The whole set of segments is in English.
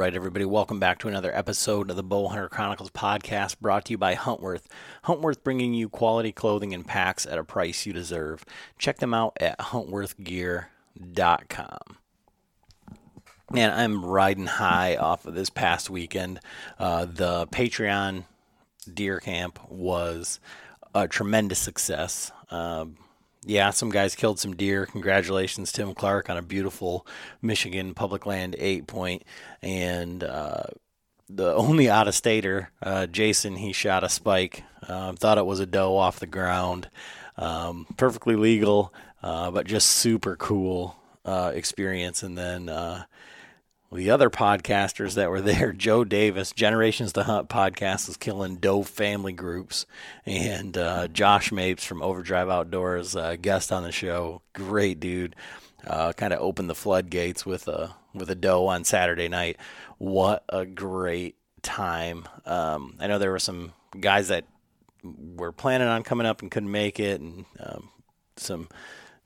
Right, everybody, welcome back to another episode of the Bowhunter Chronicles podcast brought to you by Huntworth. Huntworth bringing you quality clothing and packs at a price you deserve. Check them out at huntworthgear.com. Man, I'm riding high off of this past weekend. Uh, the Patreon deer camp was a tremendous success. Um, yeah, some guys killed some deer. Congratulations, Tim Clark, on a beautiful Michigan public land eight point. And uh, the only out of stater, uh, Jason, he shot a spike. Uh, thought it was a doe off the ground. Um, perfectly legal, uh, but just super cool uh, experience. And then uh, the other podcasters that were there, Joe Davis, Generations to Hunt podcast was killing doe family groups, and uh, Josh Mapes from Overdrive Outdoors, uh, guest on the show, great dude. Uh, kind of opened the floodgates with a with a doe on Saturday night. What a great time! Um, I know there were some guys that were planning on coming up and couldn't make it, and um, some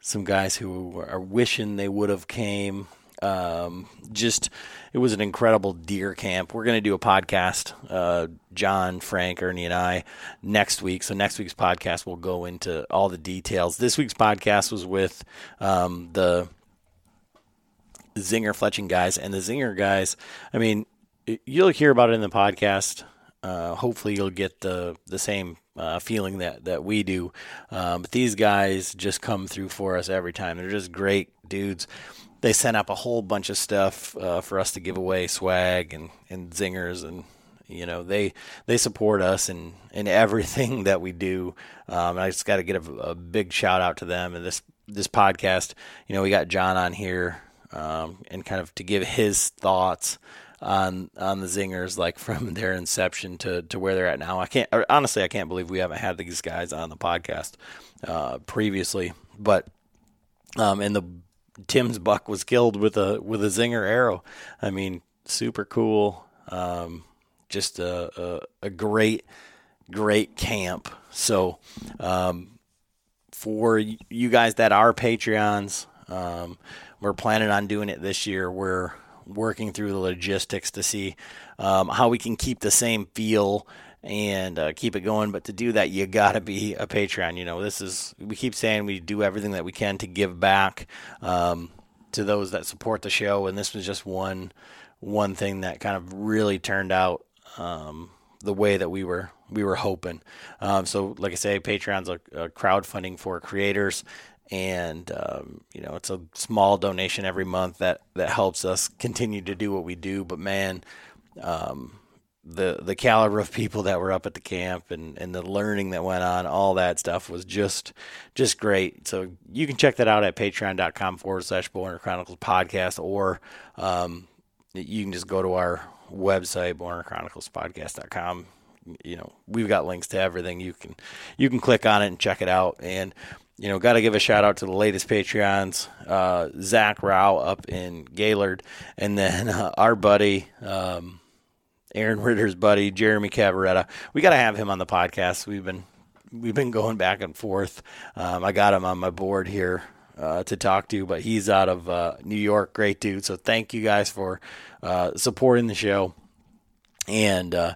some guys who are wishing they would have came. Um, just it was an incredible deer camp. We're going to do a podcast, uh, John, Frank, Ernie, and I next week. So next week's podcast will go into all the details. This week's podcast was with um, the Zinger fletching guys, and the Zinger guys. I mean, you'll hear about it in the podcast. Uh, hopefully, you'll get the the same uh, feeling that that we do. Um, but these guys just come through for us every time. They're just great dudes they sent up a whole bunch of stuff uh, for us to give away, swag and, and zingers, and you know they they support us in in everything that we do. Um, I just got to get a, a, big shout out to them. And this this podcast, you know, we got John on here um, and kind of to give his thoughts on on the zingers, like from their inception to to where they're at now. I can't honestly, I can't believe we haven't had these guys on the podcast uh, previously, but. Um, and the Tim's buck was killed with a with a zinger arrow. I mean, super cool. Um, just a, a, a great great camp. So um, for you guys that are Patreons, um, we're planning on doing it this year. We're working through the logistics to see um, how we can keep the same feel and uh, keep it going. But to do that, you got to be a Patreon. You know, this is we keep saying we do everything that we can to give back um, to those that support the show, and this was just one one thing that kind of really turned out um, the way that we were we were hoping. Um, so, like I say, Patreon's a, a crowdfunding for creators. And um, you know it's a small donation every month that that helps us continue to do what we do. But man, um, the the caliber of people that were up at the camp and, and the learning that went on, all that stuff was just just great. So you can check that out at patreon.com forward slash Bowhunter Chronicles podcast, or um, you can just go to our website, bowhunterchroniclespodcast.com. You know, we've got links to everything. You can you can click on it and check it out. And you know, got to give a shout out to the latest Patreons, uh, Zach Rao up in Gaylord, and then uh, our buddy. Um, Aaron Ritter's buddy, Jeremy Cavaretta. We got to have him on the podcast. We've been we've been going back and forth. Um, I got him on my board here uh, to talk to, but he's out of uh, New York. Great dude. So thank you guys for uh, supporting the show. And uh,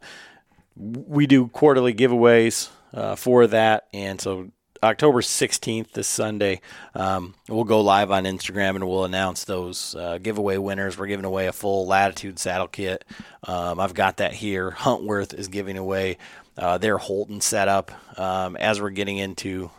we do quarterly giveaways uh, for that, and so October 16th, this Sunday, um, we'll go live on Instagram and we'll announce those uh, giveaway winners. We're giving away a full Latitude saddle kit. Um, I've got that here. Huntworth is giving away uh, their Holton setup um, as we're getting into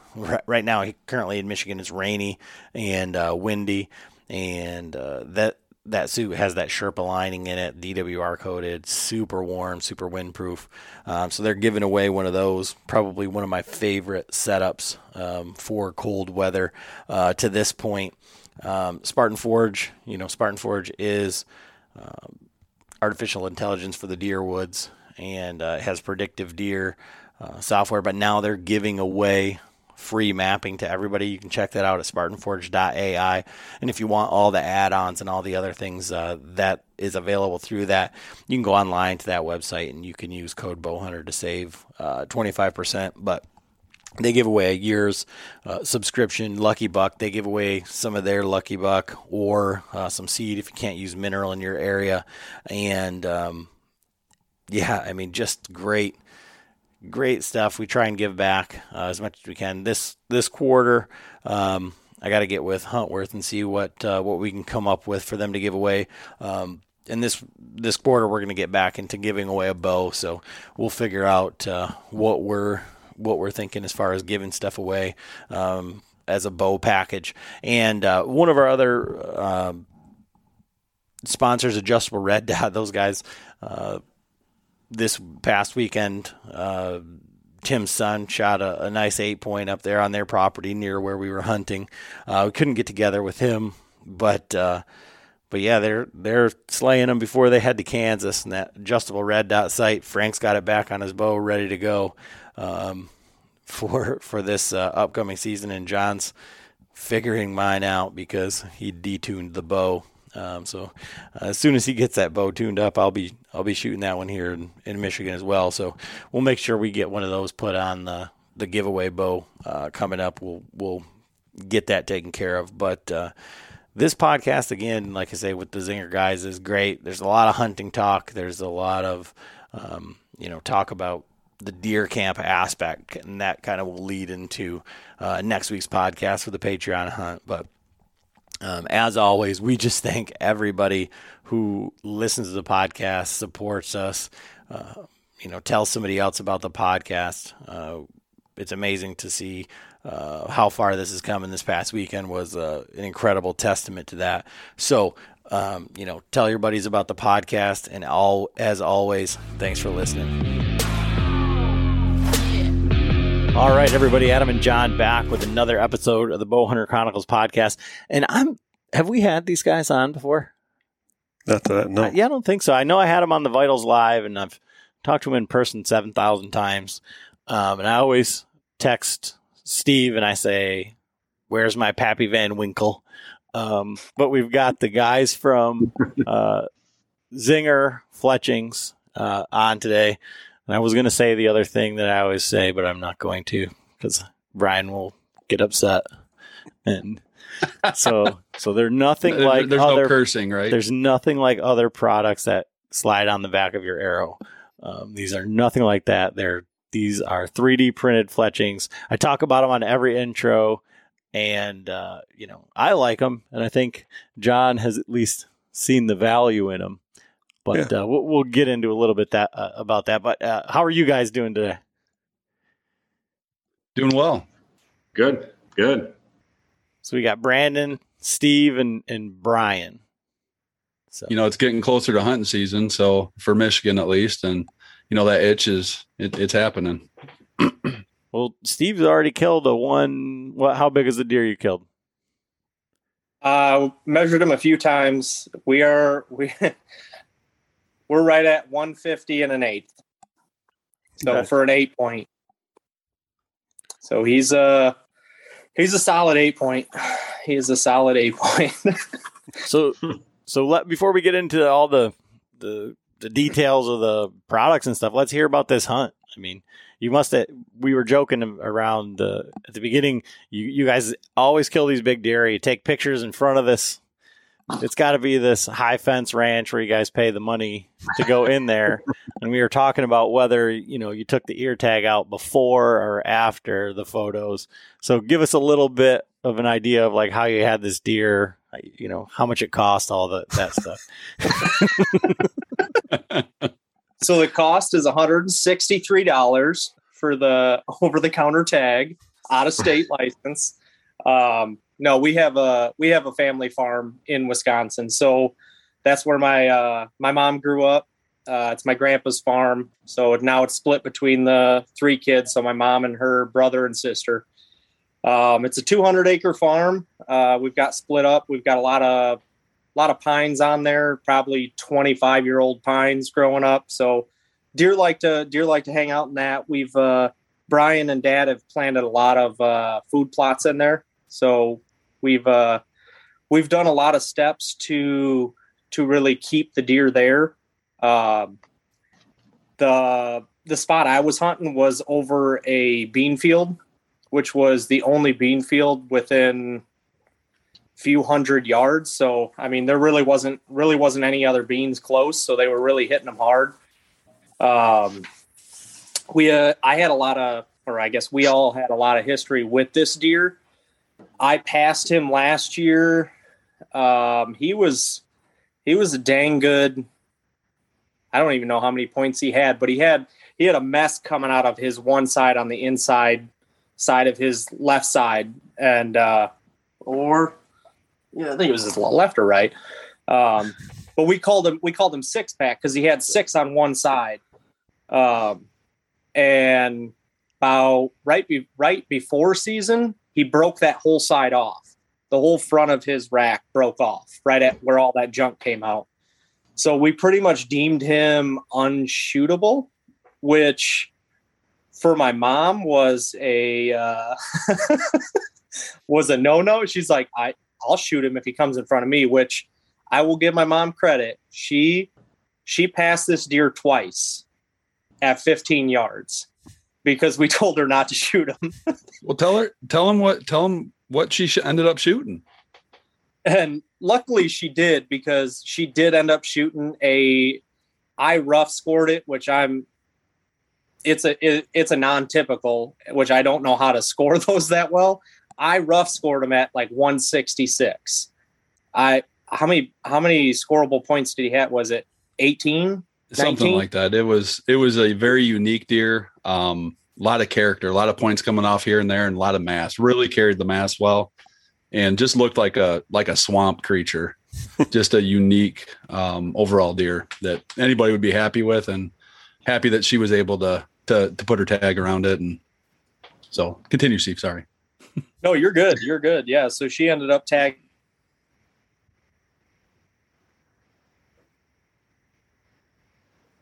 right now. Currently in Michigan, it's rainy and uh, windy, and uh, that that suit has that Sherpa lining in it, DWR coated, super warm, super windproof. Um, so they're giving away one of those, probably one of my favorite setups um, for cold weather uh, to this point. Um, Spartan Forge, you know, Spartan Forge is uh, artificial intelligence for the deer woods and uh, has predictive deer uh, software, but now they're giving away free mapping to everybody. You can check that out at SpartanForge.ai. And if you want all the add ons and all the other things uh, that is available through that, you can go online to that website and you can use code Bowhunter to save uh, 25%. But they give away a year's uh, subscription lucky buck they give away some of their lucky buck or uh, some seed if you can't use mineral in your area and um, yeah i mean just great great stuff. We try and give back uh, as much as we can. This this quarter, um, I got to get with Huntworth and see what uh, what we can come up with for them to give away. Um, and this this quarter, we're going to get back into giving away a bow. So we'll figure out uh, what we're what we're thinking as far as giving stuff away um, as a bow package. And uh, one of our other um, sponsors, Adjustable Red Dot, those guys uh, this past weekend, uh, Tim's son shot a, a, nice eight point up there on their property near where we were hunting. Uh, we couldn't get together with him, but uh, but yeah, they're they're slaying them before they head to Kansas. And that adjustable red dot sight, Frank's got it back on his bow, ready to go um, for for this uh, upcoming season. And John's figuring mine out because he detuned the bow um, so uh, as soon as he gets that bow tuned up, I'll be I'll be shooting that one here in, in, Michigan as well. So we'll make sure we get one of those put on the the giveaway bow uh, coming up. We'll we'll get that taken care of. But uh, this podcast again, like I say, with the Zinger guys is great. There's a lot of hunting talk. There's a lot of um, you know talk about the deer camp aspect, and that kind of will lead into uh, next week's podcast for the Patreon hunt. But um, as always, we just thank everybody who listens to the podcast, supports us, uh, you know, tell somebody else about the podcast. Uh, it's amazing to see uh, how far this has come. And this past weekend was uh, an incredible testament to that. So, um, you know, tell your buddies about the podcast. And all, as always, thanks for listening. All right, everybody, Adam and John back with another episode of the Bowhunter Chronicles podcast. And I'm have we had these guys on before? Not that, no. I, yeah, I don't think so. I know I had them on the Vitals Live and I've talked to them in person 7,000 times. Um, and I always text Steve and I say, Where's my Pappy Van Winkle? Um, but we've got the guys from uh, Zinger Fletchings uh, on today. And I was going to say the other thing that I always say, but I'm not going to because Brian will get upset. And so, so they're nothing there, like there's other no cursing, right? There's nothing like other products that slide on the back of your arrow. Um, these are nothing like that. They're these are 3D printed fletchings. I talk about them on every intro, and uh, you know I like them, and I think John has at least seen the value in them. But yeah. uh, we'll, we'll, get into a little bit that uh, about that. But uh, how are you guys doing today? Doing well. Good. Good. So we got Brandon, Steve, and and Brian. So you know it's getting closer to hunting season, so for Michigan at least, and you know that itch is it, it's happening. well, Steve's already killed a one. What? How big is the deer you killed? Uh, measured him a few times. We are we we're right at 150 and an eighth. So okay. for an eight point. So he's a he's a solid eight point. He's a solid eight point. so so let before we get into all the the the details of the products and stuff, let's hear about this hunt. I mean, you must have, we were joking around at the beginning. You you guys always kill these big deer. You take pictures in front of this it's got to be this high fence ranch where you guys pay the money to go in there. and we were talking about whether you know you took the ear tag out before or after the photos. So give us a little bit of an idea of like how you had this deer, you know, how much it cost, all the, that stuff. so the cost is $163 for the over the counter tag, out of state license. Um, no, we have a we have a family farm in Wisconsin, so that's where my uh, my mom grew up. Uh, it's my grandpa's farm, so now it's split between the three kids. So my mom and her brother and sister. Um, it's a 200 acre farm. Uh, we've got split up. We've got a lot of a lot of pines on there, probably 25 year old pines growing up. So deer like to deer like to hang out in that. We've uh, Brian and Dad have planted a lot of uh, food plots in there. So we've uh, we've done a lot of steps to to really keep the deer there. Um, the the spot I was hunting was over a bean field, which was the only bean field within few hundred yards. So I mean, there really wasn't really wasn't any other beans close. So they were really hitting them hard. Um, we uh, I had a lot of, or I guess we all had a lot of history with this deer. I passed him last year. Um, he was he was a dang good. I don't even know how many points he had, but he had he had a mess coming out of his one side on the inside side of his left side, and uh, or yeah, I think it was his left or right. Um, but we called him we called him six pack because he had six on one side. Um, and about right be, right before season, he broke that whole side off. The whole front of his rack broke off right at where all that junk came out. So we pretty much deemed him unshootable, which for my mom was a uh, was a no no. She's like, I I'll shoot him if he comes in front of me. Which I will give my mom credit. She she passed this deer twice at 15 yards because we told her not to shoot him. well, tell her, tell him what, tell him what she ended up shooting. And luckily she did because she did end up shooting a. I rough scored it, which I'm. It's a it, it's a non-typical, which I don't know how to score those that well. I rough scored them at like 166. I how many how many scoreable points did he have? Was it 18? something 19? like that. It was it was a very unique deer. Um, a lot of character, a lot of points coming off here and there, and a lot of mass. Really carried the mass well, and just looked like a like a swamp creature. just a unique um, overall deer that anybody would be happy with, and happy that she was able to to to put her tag around it. And so, continue, Steve. Sorry. no, you're good. You're good. Yeah. So she ended up tagging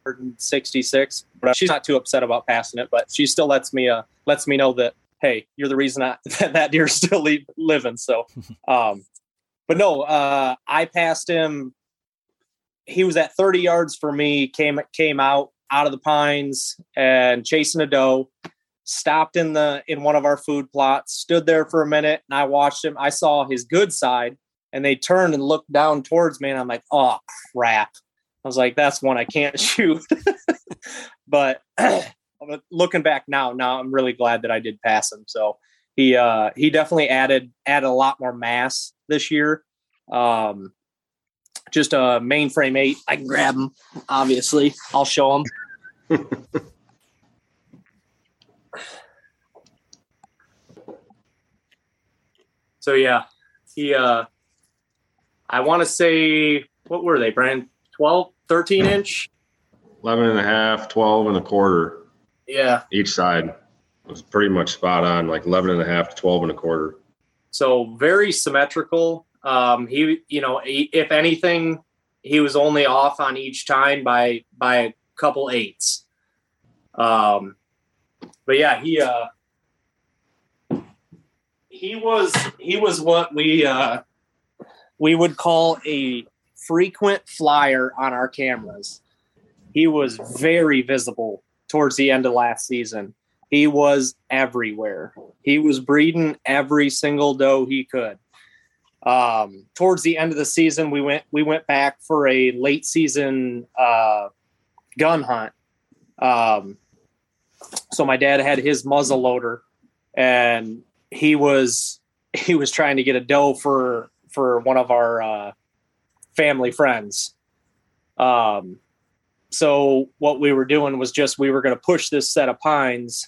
166. But she's not too upset about passing it, but she still lets me uh lets me know that hey, you're the reason I, that that deer's still leave, living. So, um, but no, uh, I passed him. He was at 30 yards for me. Came came out out of the pines and chasing a doe. Stopped in the in one of our food plots. Stood there for a minute, and I watched him. I saw his good side, and they turned and looked down towards me, and I'm like, oh crap I was like, that's one I can't shoot. But looking back now, now I'm really glad that I did pass him. So he uh, he definitely added added a lot more mass this year. Um, just a mainframe eight. I can grab him. Obviously, I'll show him. so yeah, he. Uh, I want to say what were they, Brian? 12, 13 inch 11 and a half 12 and a quarter. Yeah. Each side was pretty much spot on like 11 and a half to 12 and a quarter. So very symmetrical. Um he you know if anything he was only off on each time by by a couple eights. Um but yeah he uh he was he was what we uh we would call a frequent flyer on our cameras. He was very visible towards the end of last season. He was everywhere. He was breeding every single doe he could. Um, towards the end of the season, we went we went back for a late season uh, gun hunt. Um, so my dad had his muzzle loader, and he was he was trying to get a doe for for one of our uh, family friends. Um, so what we were doing was just we were going to push this set of pines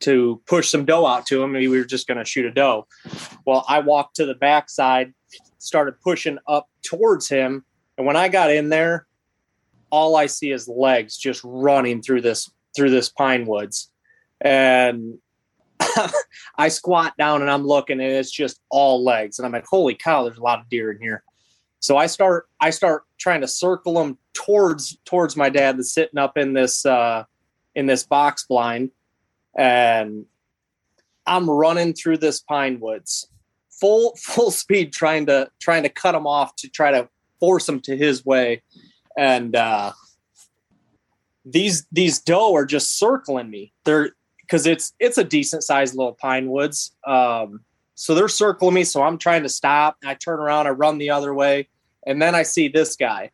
to push some doe out to him. And we were just going to shoot a doe. Well, I walked to the backside, started pushing up towards him, and when I got in there, all I see is legs just running through this through this pine woods, and I squat down and I'm looking, and it's just all legs, and I'm like, "Holy cow! There's a lot of deer in here." So I start I start trying to circle them towards towards my dad that's sitting up in this uh, in this box blind, and I'm running through this pine woods, full full speed, trying to trying to cut him off to try to force him to his way, and uh, these these doe are just circling me. They're because it's it's a decent sized little pine woods. Um, so they're circling me. So I'm trying to stop. I turn around, I run the other way, and then I see this guy,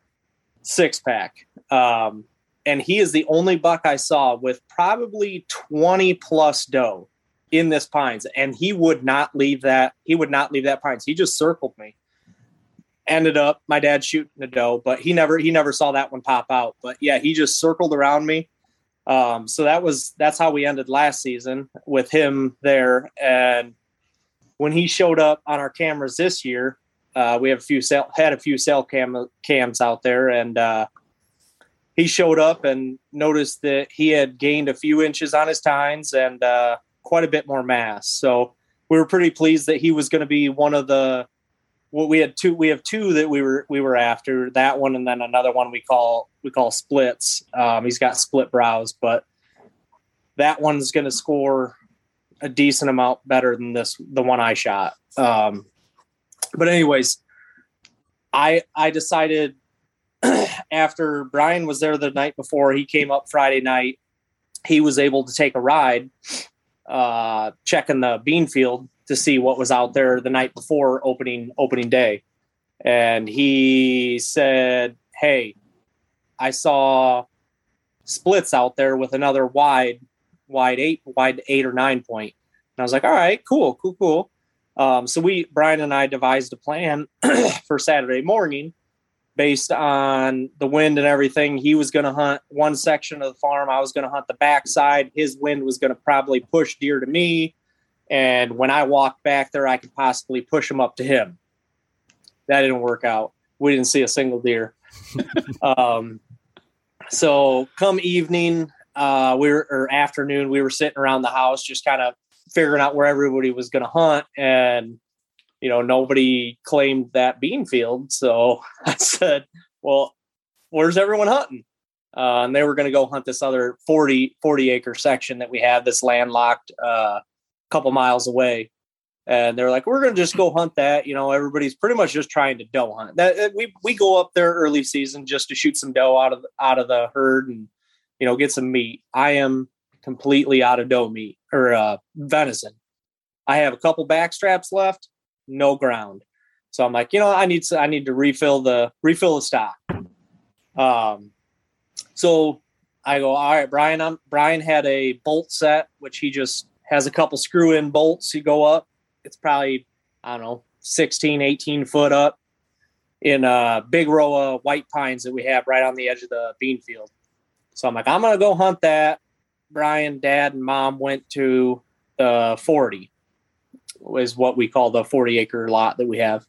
six pack. Um, and he is the only buck I saw with probably 20 plus doe in this pines. And he would not leave that, he would not leave that pines. He just circled me. Ended up my dad shooting a doe, but he never he never saw that one pop out. But yeah, he just circled around me. Um, so that was that's how we ended last season with him there. And when he showed up on our cameras this year, uh, we have a few cell, had a few cell cam cams out there, and uh, he showed up and noticed that he had gained a few inches on his tines and uh, quite a bit more mass. So we were pretty pleased that he was going to be one of the. Well, we had two. We have two that we were we were after that one, and then another one we call we call splits. Um, he's got split brows, but that one's going to score a decent amount better than this the one I shot. Um, but anyways, I I decided after Brian was there the night before, he came up Friday night. He was able to take a ride, uh, checking the bean field to see what was out there the night before opening opening day, and he said, "Hey, I saw splits out there with another wide, wide eight, wide eight or nine point." And I was like, "All right, cool, cool, cool." Um, so we, Brian and I, devised a plan for Saturday morning based on the wind and everything. He was going to hunt one section of the farm. I was going to hunt the backside. His wind was going to probably push deer to me, and when I walked back there, I could possibly push him up to him. That didn't work out. We didn't see a single deer. um, so come evening, uh, we were or afternoon, we were sitting around the house, just kind of figuring out where everybody was going to hunt and you know nobody claimed that bean field. So i said well where's everyone hunting? Uh, and they were going to go hunt this other 40 40 acre section that we have that's landlocked uh, a couple miles away. And they're like we're going to just go hunt that. You know everybody's pretty much just trying to doe hunt. That we, we go up there early season just to shoot some doe out of out of the herd and you know get some meat. I am completely out of doe meat or uh, venison. I have a couple back straps left, no ground. So I'm like, you know, I need to, I need to refill the refill the stock. Um, so I go, all right, Brian. I'm Brian had a bolt set, which he just has a couple screw in bolts. You go up. It's probably I don't know 16, 18 foot up in a big row of white pines that we have right on the edge of the bean field. So I'm like, I'm gonna go hunt that. Brian, dad, and mom went to the 40, is what we call the 40 acre lot that we have.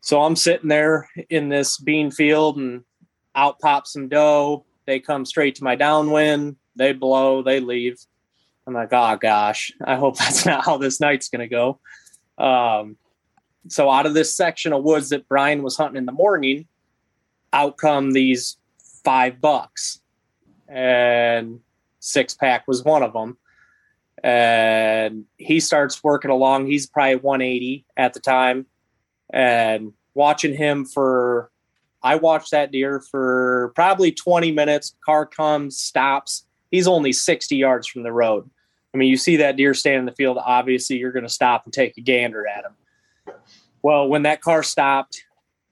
So I'm sitting there in this bean field and out pops some doe. They come straight to my downwind. They blow, they leave. I'm like, oh gosh, I hope that's not how this night's going to go. Um, so out of this section of woods that Brian was hunting in the morning, out come these five bucks. And six pack was one of them. And he starts working along. He's probably 180 at the time. And watching him for, I watched that deer for probably 20 minutes. Car comes, stops. He's only 60 yards from the road. I mean, you see that deer stand in the field, obviously you're going to stop and take a gander at him. Well, when that car stopped,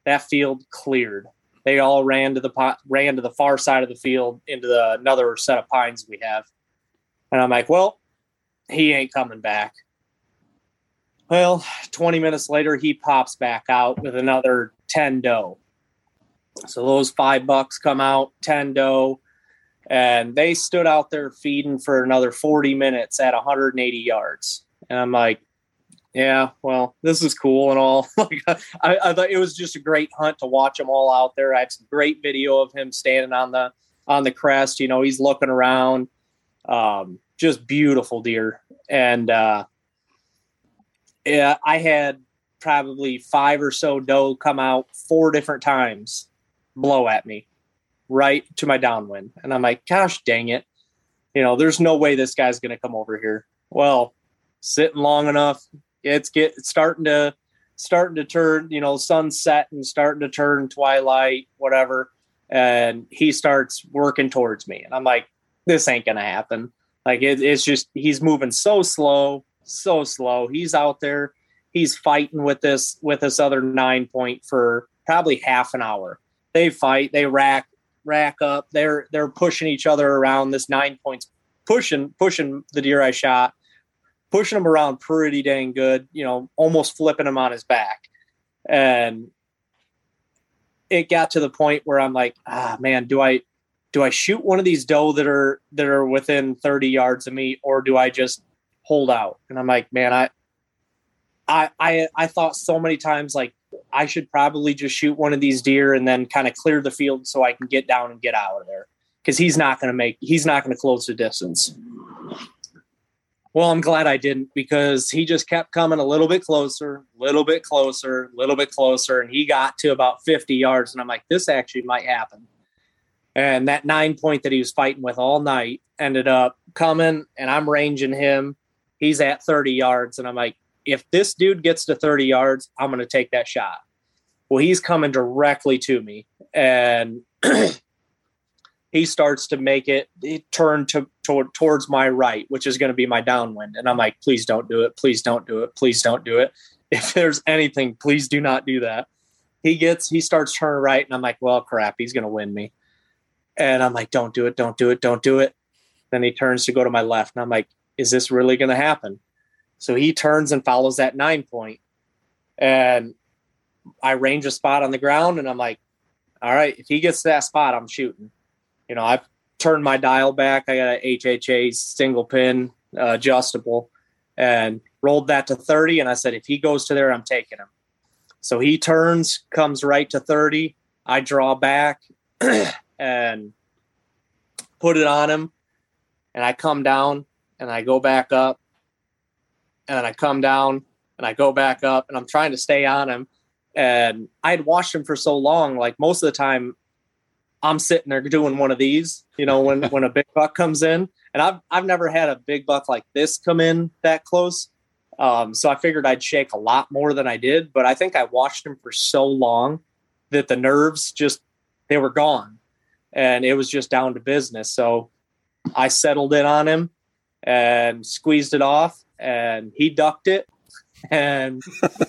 that field cleared. They all ran to the ran to the far side of the field into the, another set of pines we have. And I'm like, well, he ain't coming back. Well, 20 minutes later, he pops back out with another 10 doe. So those five bucks come out, 10 doe, and they stood out there feeding for another 40 minutes at 180 yards. And I'm like, yeah, well, this is cool and all. I, I thought it was just a great hunt to watch them all out there. I have some great video of him standing on the on the crest. You know, he's looking around. Um, just beautiful deer. And uh, yeah, I had probably five or so doe come out four different times, blow at me right to my downwind. And I'm like, gosh dang it. You know, there's no way this guy's going to come over here. Well, sitting long enough, it's get it's starting to starting to turn, you know, sunset and starting to turn twilight, whatever. And he starts working towards me. And I'm like, this ain't to happen. Like it, it's just, he's moving so slow, so slow. He's out there. He's fighting with this, with this other nine point for probably half an hour. They fight, they rack, rack up. They're, they're pushing each other around this nine points, pushing, pushing the deer I shot pushing him around pretty dang good, you know, almost flipping him on his back. And it got to the point where I'm like, ah man, do I do I shoot one of these doe that are that are within 30 yards of me or do I just hold out? And I'm like, man, I I I I thought so many times like I should probably just shoot one of these deer and then kind of clear the field so I can get down and get out of there because he's not going to make he's not going to close the distance. Well, I'm glad I didn't because he just kept coming a little bit closer, little bit closer, little bit closer, and he got to about 50 yards. And I'm like, this actually might happen. And that nine point that he was fighting with all night ended up coming, and I'm ranging him. He's at 30 yards, and I'm like, if this dude gets to 30 yards, I'm going to take that shot. Well, he's coming directly to me, and he starts to make it, turn to, to, towards my right, which is going to be my downwind. And I'm like, please don't do it. Please don't do it. Please don't do it. If there's anything, please do not do that. He gets, he starts turning right. And I'm like, well, crap, he's going to win me. And I'm like, don't do it. Don't do it. Don't do it. Then he turns to go to my left. And I'm like, is this really going to happen? So he turns and follows that nine point. And I range a spot on the ground and I'm like, all right, if he gets to that spot, I'm shooting you know, I've turned my dial back. I got a HHA single pin uh, adjustable and rolled that to 30. And I said, if he goes to there, I'm taking him. So he turns, comes right to 30. I draw back and put it on him. And I come down and I go back up. And then I come down and I go back up and I'm trying to stay on him. And I had watched him for so long, like most of the time, I'm sitting there doing one of these, you know, when when a big buck comes in, and I've I've never had a big buck like this come in that close. Um, so I figured I'd shake a lot more than I did, but I think I watched him for so long that the nerves just they were gone, and it was just down to business. So I settled in on him and squeezed it off, and he ducked it, and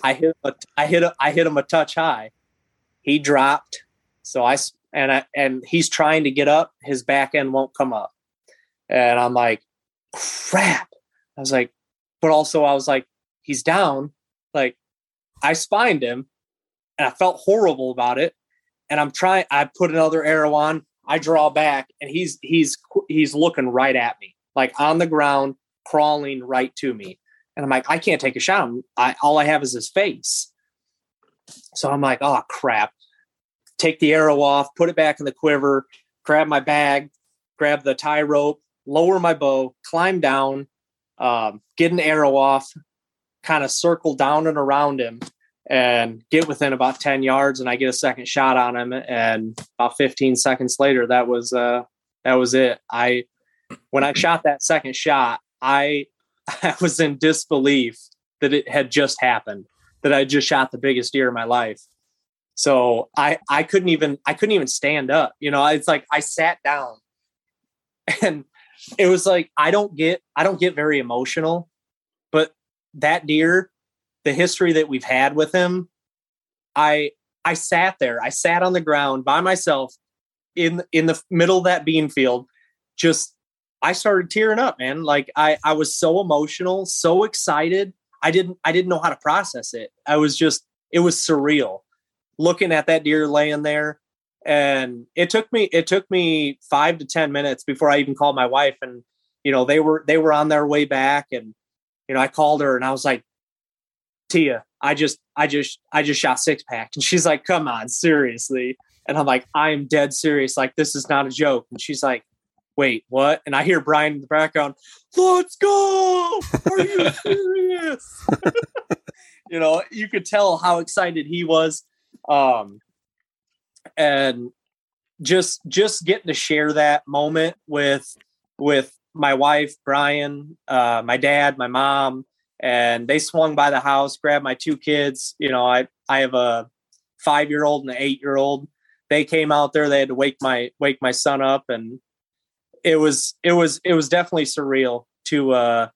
I hit a, I hit a, I hit him a touch high. He dropped, so I and I, and he's trying to get up, his back end won't come up, and I'm like, crap. I was like, but also I was like, he's down. Like, I spined him, and I felt horrible about it. And I'm trying. I put another arrow on. I draw back, and he's he's he's looking right at me, like on the ground, crawling right to me. And I'm like, I can't take a shot. I, all I have is his face. So I'm like, oh crap take the arrow off, put it back in the quiver, grab my bag, grab the tie rope, lower my bow, climb down, um, get an arrow off, kind of circle down and around him, and get within about 10 yards and I get a second shot on him and about 15 seconds later that was uh that was it. I when I shot that second shot, I I was in disbelief that it had just happened, that I just shot the biggest deer in my life. So I I couldn't even I couldn't even stand up. You know, it's like I sat down and it was like I don't get I don't get very emotional, but that deer, the history that we've had with him, I I sat there. I sat on the ground by myself in in the middle of that bean field. Just I started tearing up, man. Like I I was so emotional, so excited. I didn't I didn't know how to process it. I was just it was surreal looking at that deer laying there. And it took me it took me 5 to 10 minutes before I even called my wife. And you know they were they were on their way back. And you know I called her and I was like Tia I just I just I just shot six pack. And she's like come on seriously. And I'm like I am dead serious. Like this is not a joke. And she's like wait what? And I hear Brian in the background let's go! Are you serious? You know you could tell how excited he was um and just just getting to share that moment with with my wife brian uh my dad my mom and they swung by the house grabbed my two kids. You know i i have a five year old and an eight year old they came out there they had to wake my wake my son up and it was it was it was definitely surreal to uh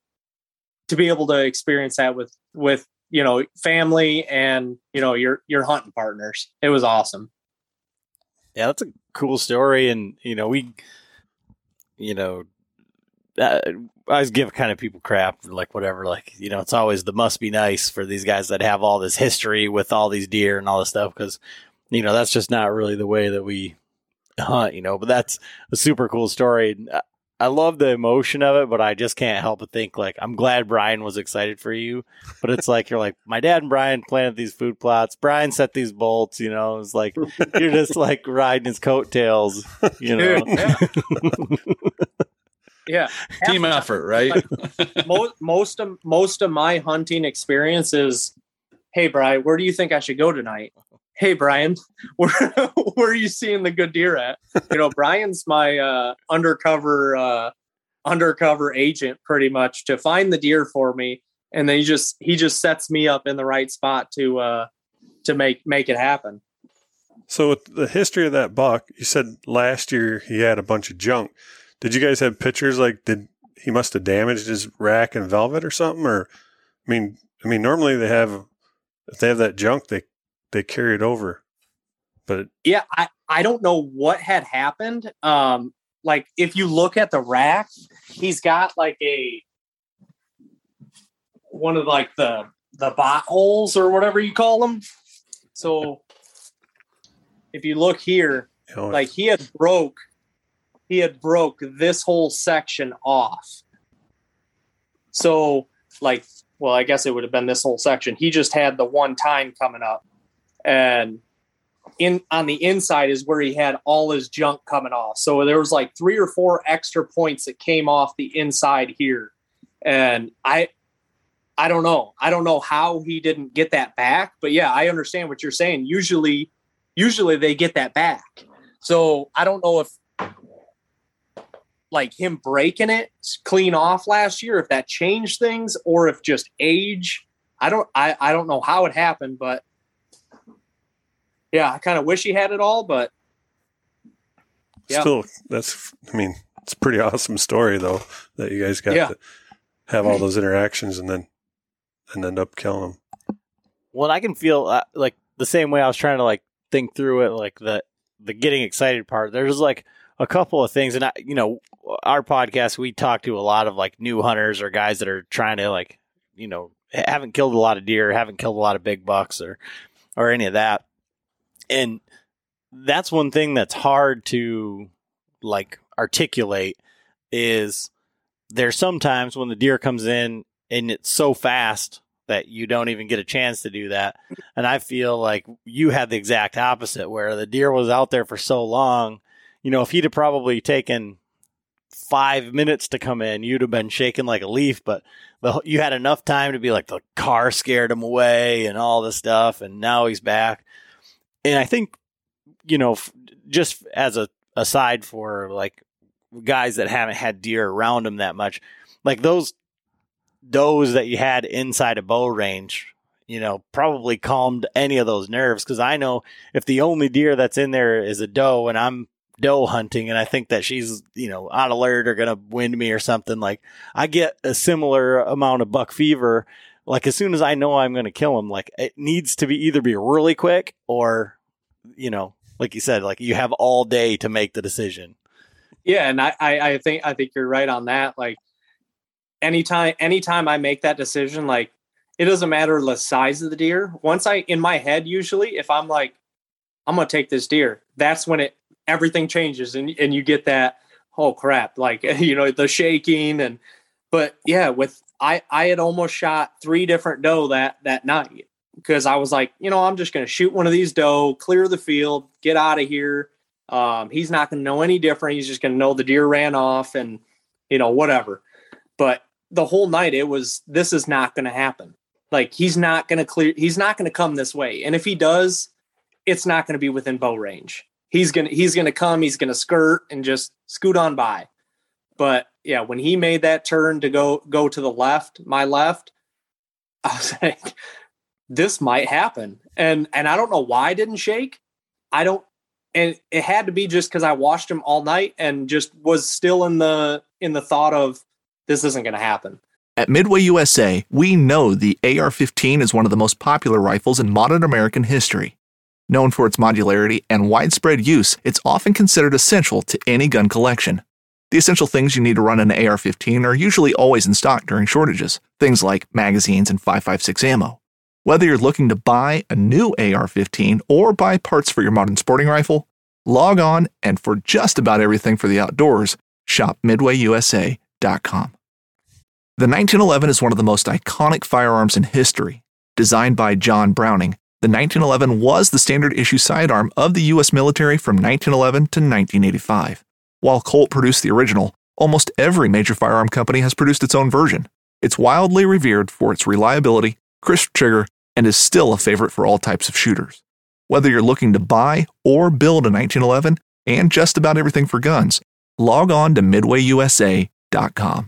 to be able to experience that with with you know family and you know your your hunting partners it was awesome yeah, that's a cool story, and you know we, you know, uh, I always give kind of people crap, like whatever, like you know, it's always the must be nice for these guys that have all this history with all these deer and all this stuff, because you know that's just not really the way that we hunt, you know. But that's a super cool story. I love the emotion of it, but I just can't help but think like I'm glad Brian was excited for you. But it's like you're like my dad and Brian planted these food plots. Brian set these bolts. You know, it's like you're just like riding his coattails. You know, yeah. yeah. Team Half- effort, right? most most of most of my hunting experience is, hey Brian, where do you think I should go tonight? Hey Brian, where where are you seeing the good deer at? You know, Brian's my uh, undercover uh, undercover agent, pretty much, to find the deer for me, and then he just he just sets me up in the right spot to uh, to make make it happen. So with the history of that buck, you said last year he had a bunch of junk. Did you guys have pictures like did he must have damaged his rack and velvet or something? Or I mean, I mean normally they have if they have that junk they they carried over. But yeah i i don't know what had happened. Um like if you look at the rack he's got like a one of like the the bot holes or whatever you call them. So if you look here know, like he had broke he had broke this whole section off. So like well i guess it would have been this whole section. He just had the one time coming up and in on the inside is where he had all his junk coming off. So there was like three or four extra points that came off the inside here. And i i don't know. I don't know how he didn't get that back but yeah i understand what you're saying. Usually usually they get that back. So i don't know if like him breaking it clean off last year if that changed things or if just age i don't i, I don't know how it happened but yeah i kind of wish he had it all but yeah. still that's I mean, it's a pretty awesome story though that you guys got Yeah. to have all those interactions and then and end up killing them. Well, I can feel uh, like the same way I was trying to like think through it, like the the getting excited part. There's like a couple of things, and I, you know, our podcast we talk to a lot of like new hunters or guys that are trying to like, you know, haven't killed a lot of deer, haven't killed a lot of big bucks or or any of that, and that's one thing that's hard to like articulate is there's sometimes when the deer comes in and it's so fast that you don't even get a chance to do that. And I feel like you had the exact opposite where the deer was out there for so long. You know, if he'd have probably taken five minutes to come in, you'd have been shaking like a leaf, but the, you had enough time to be like the car scared him away and all this stuff. And now he's back. And I think, you know, just as a aside for like guys that haven't had deer around them that much, like those does that you had inside a bow range, you know, probably calmed any of those nerves. Cause I know if the only deer that's in there is a doe and I'm doe hunting and I think that she's, you know, on alert or going to wind me or something, like I get a similar amount of buck fever like as soon as I know I'm going to kill him, like it needs to be either be really quick or, you know, like you said, like you have all day to make the decision. Yeah, and I, I, think I think you're right on that. Like anytime anytime I make that decision, like it doesn't matter the size of the deer. Once I in my head, usually if I'm like, I'm gonna take this deer, that's when it everything changes and and you get that oh crap, like you know the shaking and but yeah, with I I had almost shot three different doe that that night because I was like, you know, I'm just gonna shoot one of these doe, clear the field, get out of here. Um, he's not gonna know any different. He's just gonna know the deer ran off and you know whatever. But the whole night it was this is not gonna happen. Like he's not gonna clear. He's not gonna come this way. And if he does, it's not gonna be within bow range. He's gonna he's gonna come. He's gonna skirt and just scoot on by. But yeah, when he made that turn to go go to the left, my left, I was like, this might happen. And and I don't know why I didn't shake. I don't and it had to be just because I watched him all night and just was still in the in the thought of this isn't gonna happen. At Midway USA, we know the AR 15 is one of the most popular rifles in modern American history. Known for its modularity and widespread use, it's often considered essential to any gun collection. The essential things you need to run an AR 15 are usually always in stock during shortages, things like magazines and 5.56 ammo. Whether you're looking to buy a new AR 15 or buy parts for your modern sporting rifle, log on and for just about everything for the outdoors, shop midwayusa.com. The 1911 is one of the most iconic firearms in history. Designed by John Browning, the 1911 was the standard issue sidearm of the U.S. military from 1911 to 1985. While Colt produced the original, almost every major firearm company has produced its own version. It's wildly revered for its reliability, crisp trigger, and is still a favorite for all types of shooters. Whether you're looking to buy or build a 1911 and just about everything for guns, log on to midwayusa.com.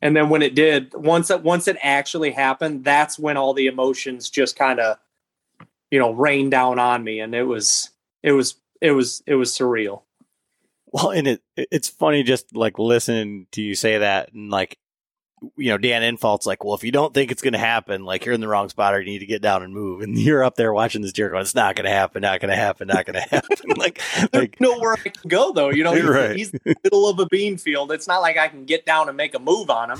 And then when it did, once it once it actually happened, that's when all the emotions just kind of, you know, rained down on me, and it was it was it was it was surreal. Well, and it it's funny just like listening to you say that, and like you know, Dan Infalt's like, well, if you don't think it's going to happen, like you're in the wrong spot or you need to get down and move. And you're up there watching this deer going, it's not going to happen, not going to happen, not going to happen. like, like nowhere I can go though. You know, he's, right. he's in the middle of a bean field. It's not like I can get down and make a move on him.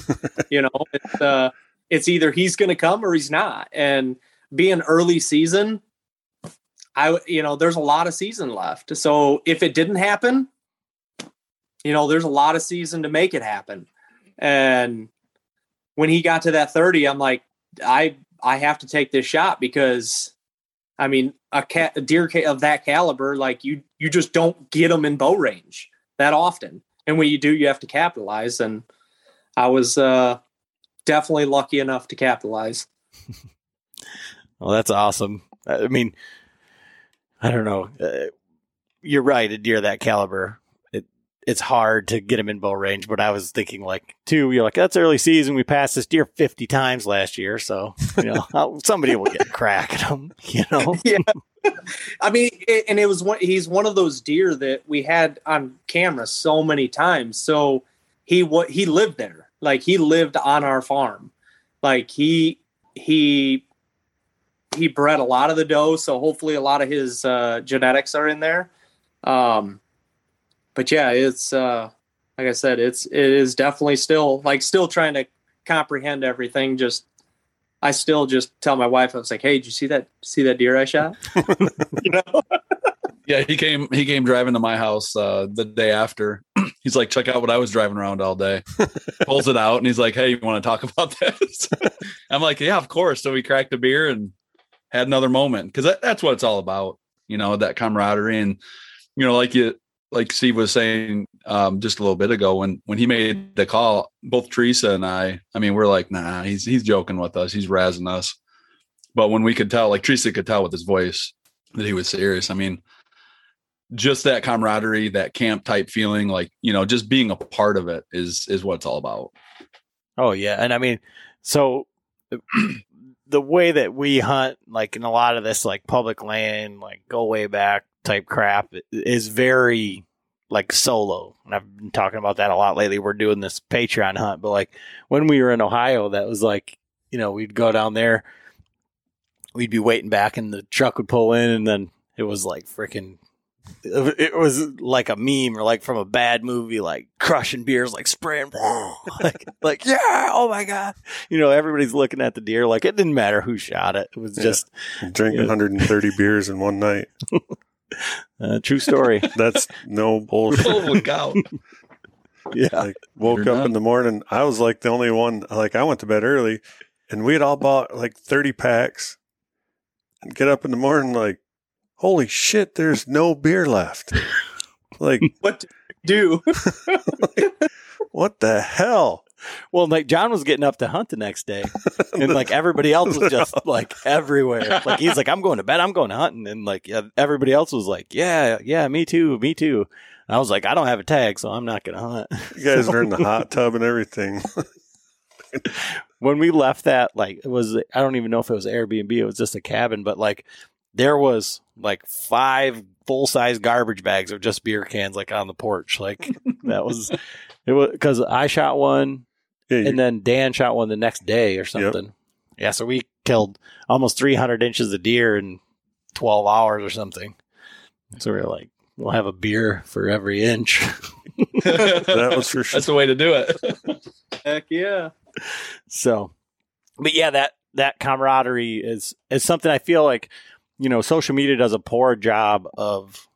you know, it's, uh, it's either he's going to come or he's not. And being early season, I, you know, there's a lot of season left. So if it didn't happen, you know, there's a lot of season to make it happen. And when he got to that 30, I'm like, I I have to take this shot because I mean, a cat a deer of that caliber, like you you just don't get them in bow range that often. And when you do, you have to capitalize. And I was uh definitely lucky enough to capitalize. well, that's awesome. I mean, I don't know. Uh, you're right. A deer that caliber, it's hard to get him in bow range. But I was thinking like, two, you're like, that's early season. We passed this deer 50 times last year, so you know I'll- somebody will get a crack at him. You know, yeah. I mean, it, and it was one. He's one of those deer that we had on camera so many times. So he what he lived there, like he lived on our farm, like he he he bred a lot of the doe. So hopefully, a lot of his uh, genetics are in there. Um, but yeah, it's uh, like I said, it's it is definitely still like still trying to comprehend everything. Just I still just tell my wife, I was like, "Hey, did you see that? See that deer I shot?" you know? Yeah, he came. He came driving to my house uh, the day after. he's like, "Check out what I was driving around all day." Pulls it out, and he's like, "Hey, you want to talk about this?" I'm like, "Yeah, of course." So we cracked a beer and had another moment because that, that's what it's all about. You know, that camaraderie, and you know, like you, like Steve was saying um, just a little bit ago when when he made the call, both Teresa and I, I mean, we're like, "Nah, he's he's joking with us. He's razzing us." But when we could tell, like Teresa could tell with his voice that he was serious. I mean just that camaraderie, that camp type feeling, like you know, just being a part of it is is what it's all about. Oh yeah, and I mean, so the way that we hunt, like in a lot of this, like public land, like go way back type crap, is very like solo. And I've been talking about that a lot lately. We're doing this Patreon hunt, but like when we were in Ohio, that was like you know, we'd go down there, we'd be waiting back, and the truck would pull in, and then it was like freaking. It was like a meme or like from a bad movie, like crushing beers, like spraying, like, like yeah, oh my god, you know, everybody's looking at the deer, like it didn't matter who shot it, it was Yeah. just Drink Yeah. 130 beers in one night. a true story. That's no bullshit. Holy cow! yeah, like woke You're up not- in the morning i was like the only one like i went to bed early and we had all bought like 30 packs and get up in the morning like holy shit there's no beer left like What do? what the hell Well, like John was getting up to hunt the next day, and like everybody else was just like everywhere. Like he's like, "I'm going to bed. I'm going hunting," and like everybody else was like, "Yeah, yeah, me too, me too." And I was like, "I don't have a tag, so I'm not going to hunt." you guys are in the hot tub and everything when we left that, like it was, I don't even know if it was Airbnb. It was just a cabin, but like there was like five full size garbage bags of just beer cans, like on the porch. Like that was it was because I shot one. Yeah, you- and then Dan shot one the next day or something. Yeah, so we killed almost 300 inches of deer in 12 hours or something. So we were like, we'll have a beer for every inch. that was for sure That's the way to do it. Heck yeah. so, but yeah, that that camaraderie is is something I feel like you know social media does a poor job of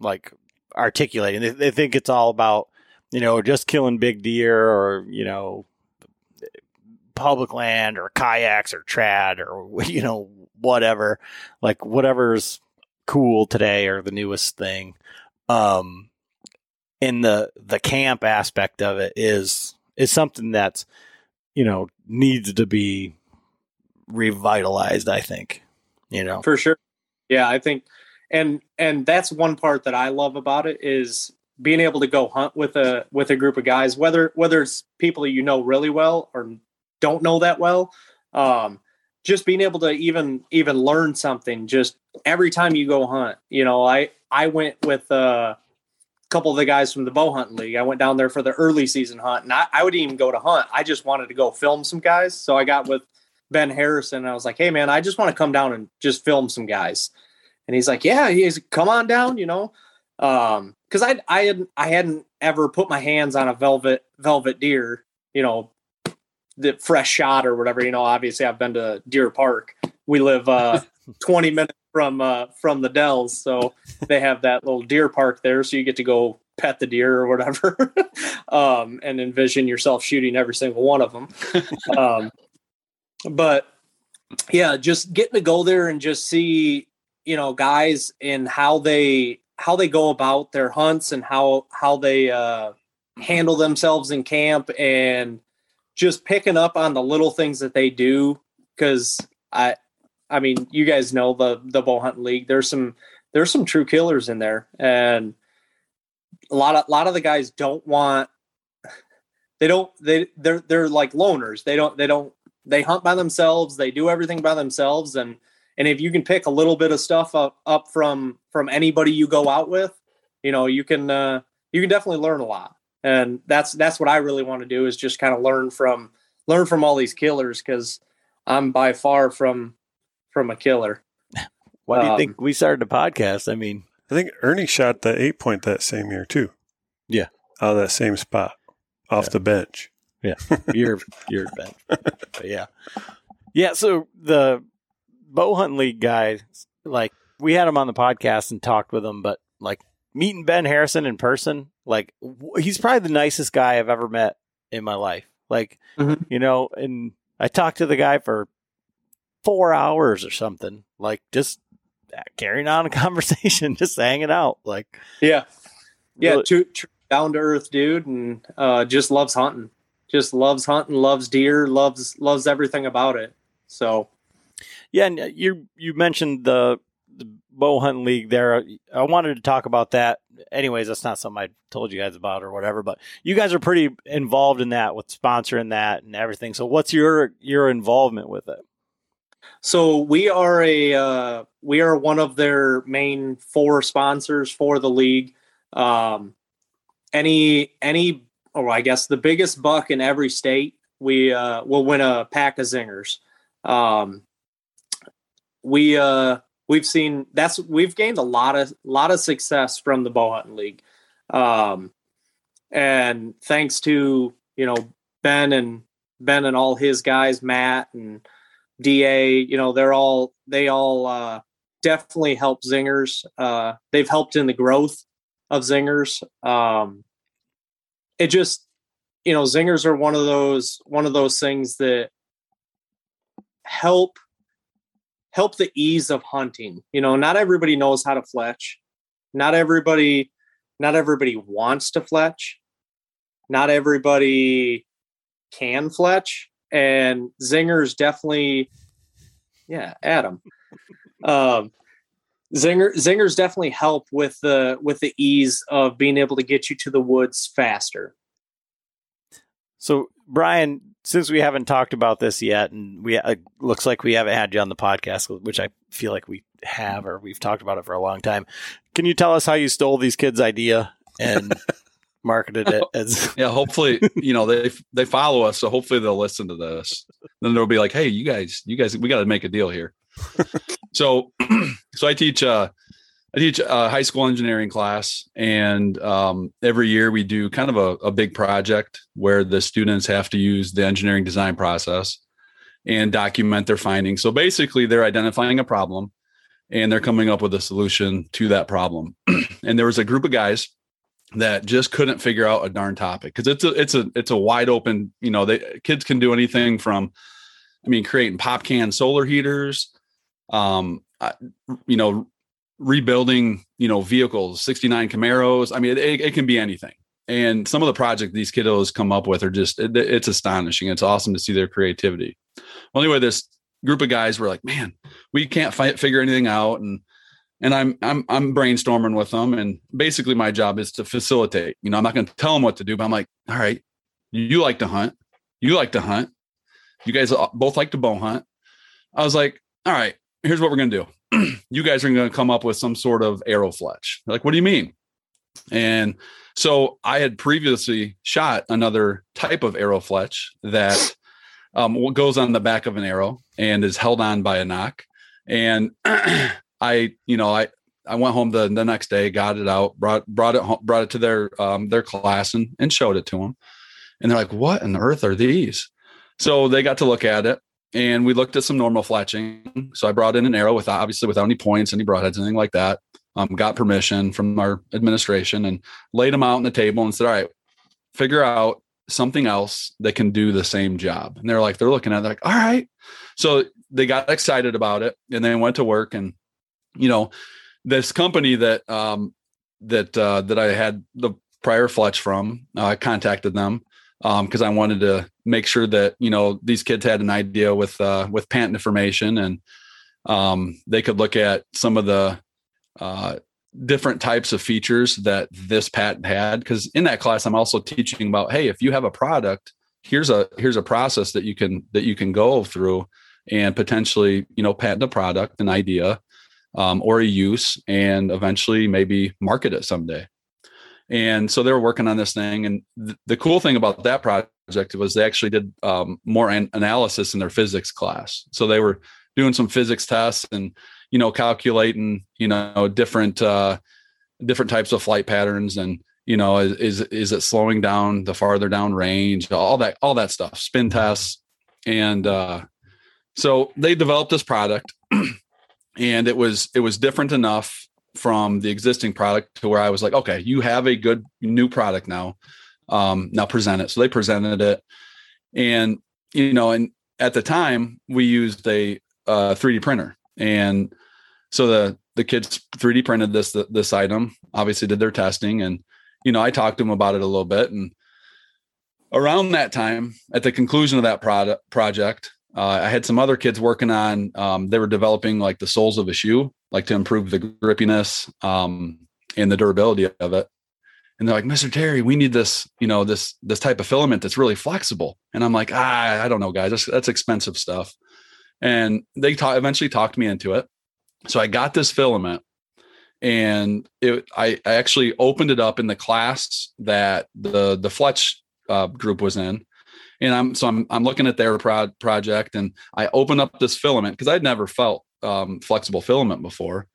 like articulating. They, they think it's all about you know just killing big deer or you know public land or kayaks or trad or you know whatever like whatever's cool today or the newest thing. Um in the the camp aspect of it is is something that's you know needs to be revitalized i think you know? For sure. Yeah i think and and that's one part that i love about it is being able to go hunt with a with a group of guys whether whether it's people you know really well or don't know that well um just being able to even even learn something just every time you go hunt. You know i i went with uh, a couple of the guys from the bow hunting league. I went down there for the early season hunt and I, I wouldn't even go to hunt. I just wanted to go film some guys. So i got with ben harrison and i was like hey man i just want to come down and just film some guys. And he's like yeah he's come on down you know? Um because i i had i hadn't ever put my hands on a velvet velvet deer you know the fresh shot or whatever you know obviously i've been to deer park. We live uh 20 minutes from uh from the dells so they have that little deer park there so you get to go pet the deer or whatever. Um and envision yourself shooting every single one of them um but yeah just getting to go there and just see you know guys and how they how they go about their hunts and how how they uh handle themselves in camp and just picking up on the little things that they do. Because i i mean you guys know the the bow hunting league. There's some there's some true killers in there. And a lot of a lot of the guys don't want they don't they they're they're like loners. They don't they don't they hunt by themselves. They do everything by themselves. And and if you can pick a little bit of stuff up up from from anybody you go out with you know you can uh you can definitely learn a lot and that's that's what i really want to do is just kind of learn from learn from all these killers because i'm by far from from a killer why do you um, think we started a podcast i mean i think ernie shot the eight point that same year too Yeah. out of that same spot off Yeah. the bench you're you're bench. But yeah, yeah. So the bow hunting league guys, like we had him on the podcast and talked with him, but like meeting Ben Harrison in person, like w- he's probably the nicest guy I've ever met in my life. Like Mhm. you know, and I talked to the guy for four hours or something, like just carrying on a conversation, just hanging out, like. Yeah. Yeah really- true, true. Down to earth dude and uh just loves hunting. Just loves hunting loves deer loves loves everything about it. So Yeah, and uh, you you mentioned the the bow hunting league there. I wanted to talk about that. Anyways, that's not something I told you guys about or whatever. But you guys are pretty involved in that with sponsoring that and everything. So, what's your your involvement with it? So we are a uh, we are one of their main four sponsors for the league. Um, any any or I guess the biggest buck in every state we uh, will win a pack of zingers. Um, we uh, we've seen that's we've gained a lot of lot of success from the bow hunting league, um, and thanks to you know Ben and Ben and all his guys, Matt and Da, you know they're all they all uh, definitely help zingers. Uh, they've helped in the growth of zingers. Um, it just you know zingers are one of those one of those things that help help the ease of hunting. You know not everybody knows how to fletch. Not everybody not everybody wants to fletch. Not everybody can fletch. And zingers definitely yeah adam. Um zinger zingers definitely help with the with the ease of being able to get you to the woods faster. So, Brian, since we haven't talked about this yet, and we uh, looks like we haven't had you on the podcast, which I feel like we have, or we've talked about it for a long time. Can you tell us how you stole these kids' idea and marketed it as? yeah, hopefully, you know they they follow us, so hopefully they'll listen to this. Then they'll be like, "Hey, you guys, you guys, we got to make a deal here." so, so I teach. uh I teach a high school engineering class, and um, every year we do kind of a, a, big project where the students have to use the engineering design process and document their findings. So basically, they're identifying a problem and they're coming up with a solution to that problem. and there was a group of guys that just couldn't figure out a darn topic because it's a it's a it's a wide open. You know, they kids can do anything from, I mean, creating pop can solar heaters um you know rebuilding, you know, vehicles, 69 Camaros. I mean, it, it, can be anything. And some of the projects these kiddos come up with are just, it, it's astonishing. It's awesome to see their creativity. Well, anyway, this group of guys were like, man, we can't figure anything out. And, and I'm, I'm, I'm brainstorming with them. And basically my job is to facilitate, you know, I'm not going to tell them what to do, but I'm like, all right, you like to hunt. You like to hunt. You guys both like to bow hunt. I was like, all right, here's what we're going to do you guys are going to come up with some sort of arrow fletch. Like, what do you mean? And so I had previously shot another type of arrow fletch that um, goes on the back of an arrow and is held on by a nock. And I, you know, I, I went home the, the next day, got it out, brought, brought it home, brought it to their, um, their class and, and showed it to them. And they're like, what on earth are these? So they got to look at it and we looked at some normal fletching. So I brought in an arrow with obviously without any points, any broadheads, anything like that. Um, got permission from our administration and laid them out on the table and said, "All right, figure out something else that can do the same job." And they're like, they're looking at, it, they're like, "All right." So they got excited about it and then went to work. And you know, this company that um, that uh, that I had the prior fletch from, uh, contacted them because um, I wanted to make sure that you know these kids had an idea with uh, with patent information and um, they could look at some of the uh, different types of features that this patent had. Because in that class, I'm also teaching about hey, if you have a product, here's a here's a process that you can that you can go through and potentially you know patent a product, an idea, um, or a use, and eventually maybe market it someday. And so they were working on this thing. And th- the cool thing about that project was they actually did um, more an- analysis in their physics class. So they were doing some physics tests and, you know, calculating, you know, different, uh, different types of flight patterns and, you know, is, is, it slowing down the farther down range, all that, all that stuff, spin tests. And, uh, so they developed this product and it was, it was different enough from the existing product to where I was like, okay, you have a good new product now. Um, now present it. So they presented it, and you know, and at the time we used a uh, 3D printer, and so the the kids 3D printed this this item. Obviously, did their testing, and you know, I talked to them about it a little bit, and around that time, at the conclusion of that product project, uh, I had some other kids working on. Um, they were developing like the soles of a shoe, like to improve the grippiness um, and the durability of it. And they're like, Mr. Terry, we need this, you know, this this type of filament that's really flexible. And I'm like, ah, I don't know, guys, that's, that's expensive stuff. And they ta- eventually talked me into it. So I got this filament, and it, I, I actually opened it up in the class that the the Fletch uh, group was in, And I'm so I'm I'm looking at their pro- project, and I open up this filament because I'd never felt um, flexible filament before.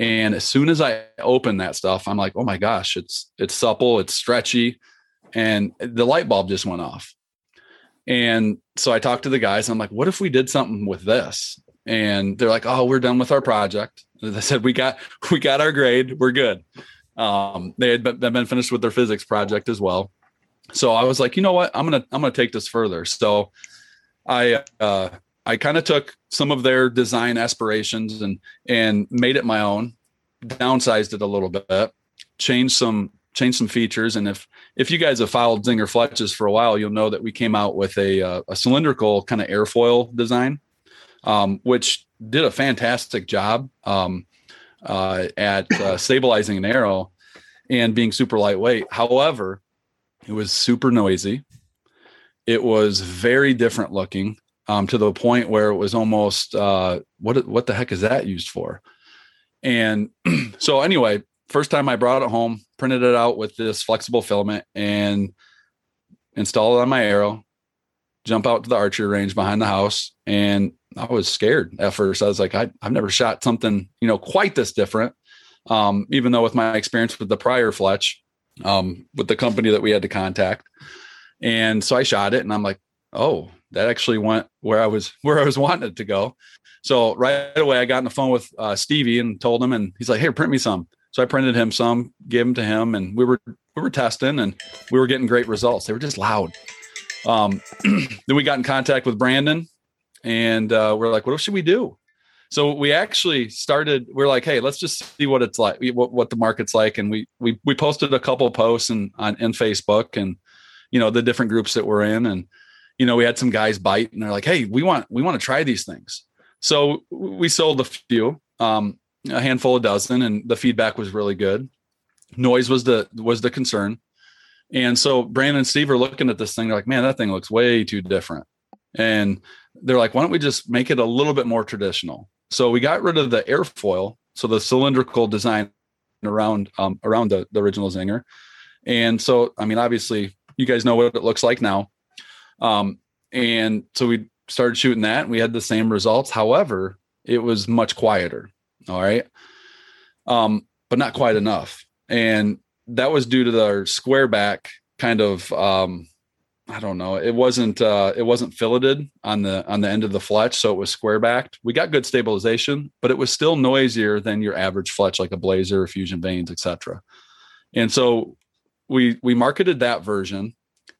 And as soon as I open that stuff, I'm like, oh my gosh, it's it's supple, it's stretchy, and the light bulb just went off. And so I talked to the guys. I'm like, what if we did something with this? And they're like, oh, we're done with our project. They said we got we got our grade, we're good. Um, they had been, been finished with their physics project as well. So I was like, you know what, I'm gonna I'm gonna take this further. So I uh, I kind of took some of their design aspirations and and made it my own, downsized it a little bit, changed some changed some features. And if if you guys have followed Zinger Fletches for a while, you'll know that we came out with a uh, a cylindrical kind of airfoil design, um, which did a fantastic job um, uh, at uh, stabilizing an arrow and being super lightweight. However, it was super noisy. It was very different looking um, to the point where it was almost uh, what what the heck is that used for? And so anyway, first time I brought it home, printed it out with this flexible filament and installed it on my arrow. Jump out to the archery range behind the house, and I was scared at first. I was like, I, have never shot something you know quite this different. Um, even though with my experience with the prior Fletch, um, with the company that we had to contact, and so I shot it, and I'm like, oh, that actually went where I was where I was wanting it to go. So right away, I got on the phone with uh, Stevie and told him, and he's like, "Here, print me some." So I printed him some, gave them to him, and we were we were testing, and we were getting great results. They were just loud. Um, then we got in contact with Brandon, and uh, we're like, "What should we do?" So we actually started. We're like, "Hey, let's just see what it's like, what, what the market's like," and we we we posted a couple posts and on in Facebook and you know the different groups that we're in, and you know we had some guys bite, and they're like, "Hey, we want we want to try these things." So we sold a few. Um, a handful of dozen, and the feedback was really good. Noise was the was the concern, and so Brandon and Steve are looking at this thing. They're like, "Man, that thing looks way too different," and they're like, "Why don't we just make it a little bit more traditional?" So we got rid of the airfoil, so the cylindrical design around um, around the, the original Zinger, and so I mean, obviously, you guys know what it looks like now. Um, and so we started shooting that, and we had the same results. However, it was much quieter. All right. Um, but not quite enough. And that was due to the square back kind of um I don't know. It wasn't uh it wasn't filleted on the on the end of the fletch, so it was square backed. We got good stabilization, but it was still noisier than your average fletch like a blazer, fusion vanes, etc. And so we we marketed that version.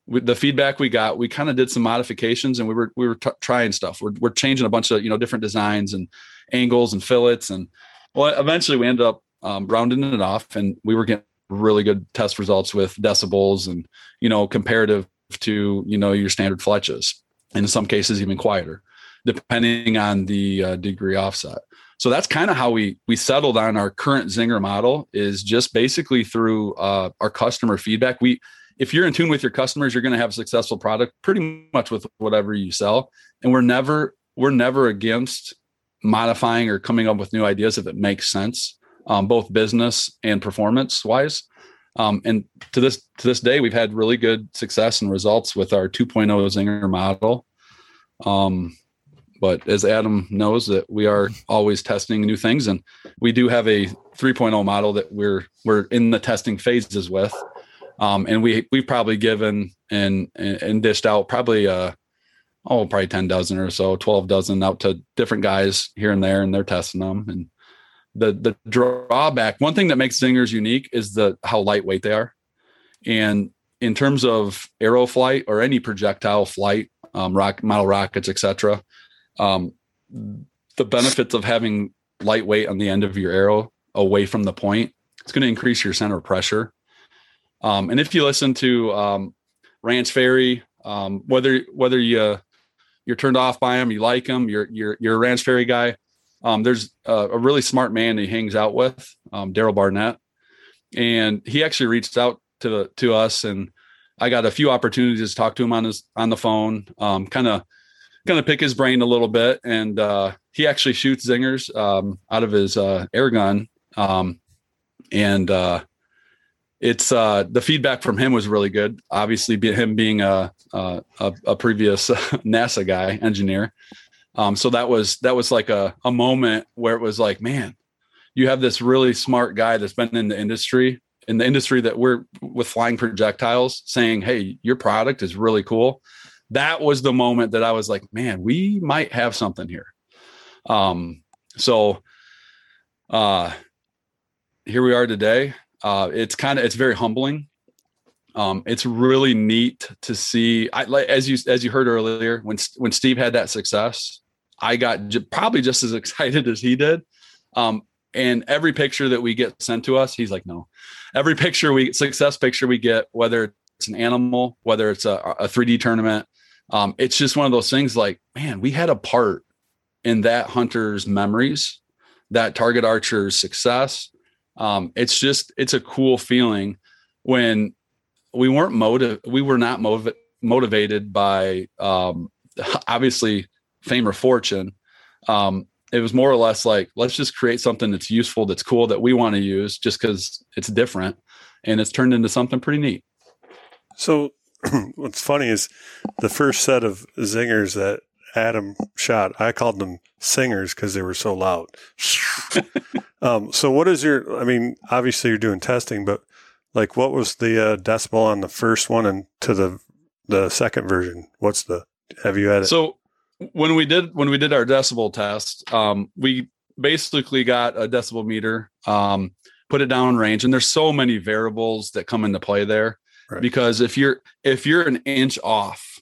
With the feedback we got, we kind of did some modifications and we were we were t- trying stuff. We're we're changing a bunch of, you know, different designs and angles and fillets. And well, eventually we ended up um, rounding it off and we were getting really good test results with decibels and, you know, comparative to, you know, your standard fletches. And in some cases, even quieter, depending on the uh, degree offset. So that's kind of how we we settled on our current Zinger model is just basically through uh, our customer feedback. We if you're in tune with your customers, you're going to have a successful product pretty much with whatever you sell. And we're never we're never against modifying or coming up with new ideas if it makes sense, um, both business and performance wise. Um, and to this to this day, we've had really good success and results with our 2.0 Zinger model. Um, but as Adam knows, that we are always testing new things, and we do have a 3.0 model that we're we're in the testing phases with. Um, and we we've probably given and and dished out probably uh oh, probably 10 dozen or so, 12 dozen out to different guys here and there, and they're testing them. And the the drawback, one thing that makes zingers unique is the how lightweight they are. And in terms of arrow flight or any projectile flight, um, rock model rockets, etc., um, the benefits of having lightweight on the end of your arrow away from the point, it's going to increase your center pressure. Um, and if you listen to um, Ranch Fairy, um, whether whether you you're turned off by him, you like him, you're you're you're a Ranch Fairy guy. Um, there's a, a, really smart man he hangs out with, um, Daryl Barnett, and he actually reached out to the to us, and I got a few opportunities to talk to him on his on the phone, kind of kind of pick his brain a little bit, and uh, he actually shoots zingers um, out of his uh, air gun, and uh, it's uh, the feedback from him was really good. Obviously, him being a, a a previous NASA guy engineer, um, so that was that was like a a moment where it was like, man, you have this really smart guy that's been in the industry in the industry that we're with flying projectiles saying, hey, your product is really cool. That was the moment that I was like, man, we might have something here. Um, so uh here we are today uh, it's kind of it's very humbling. Um, it's really neat to see. I like as you as you heard earlier when when Steve had that success, I got j- probably just as excited as he did. Um, and every picture that we get sent to us, he's like, no. Every picture we success picture we get, whether it's an animal, whether it's a, a 3D tournament, um, it's just one of those things. Like, man, we had a part in that hunter's memories, that target archer's success, um, it's just it's a cool feeling when we weren't motive we were not motiv- motivated by um, obviously fame or fortune. Um, it was more or less like let's just create something that's useful that's cool that we want to use just because it's different and it's turned into something pretty neat. So what's funny is the first set of zingers that adam shot i called them singers because they were so loud Um, so what is your, I mean, obviously you're doing testing, but like what was the uh, decibel on the first one and to the, the second version? What's the, have you had it? So when we did, when we did our decibel test, um, we basically got a decibel meter, um, put it down range and there's so many variables that come into play there right. because if you're, if you're an inch off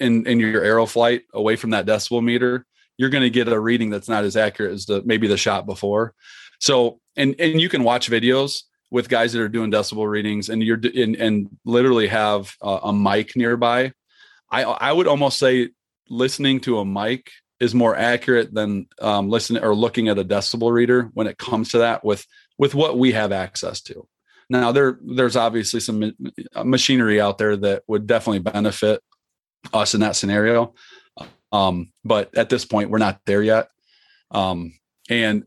in, in your arrow flight away from that decibel meter, you're going to get a reading that's not as accurate as the maybe the shot before. So, and and you can watch videos with guys that are doing decibel readings, and you're and, and literally have a, a mic nearby. I I would almost say listening to a mic is more accurate than um, listening or looking at a decibel reader when it comes to that with with what we have access to. Now there there's obviously some machinery out there that would definitely benefit us in that scenario. Um, but at this point, we're not there yet. Um, and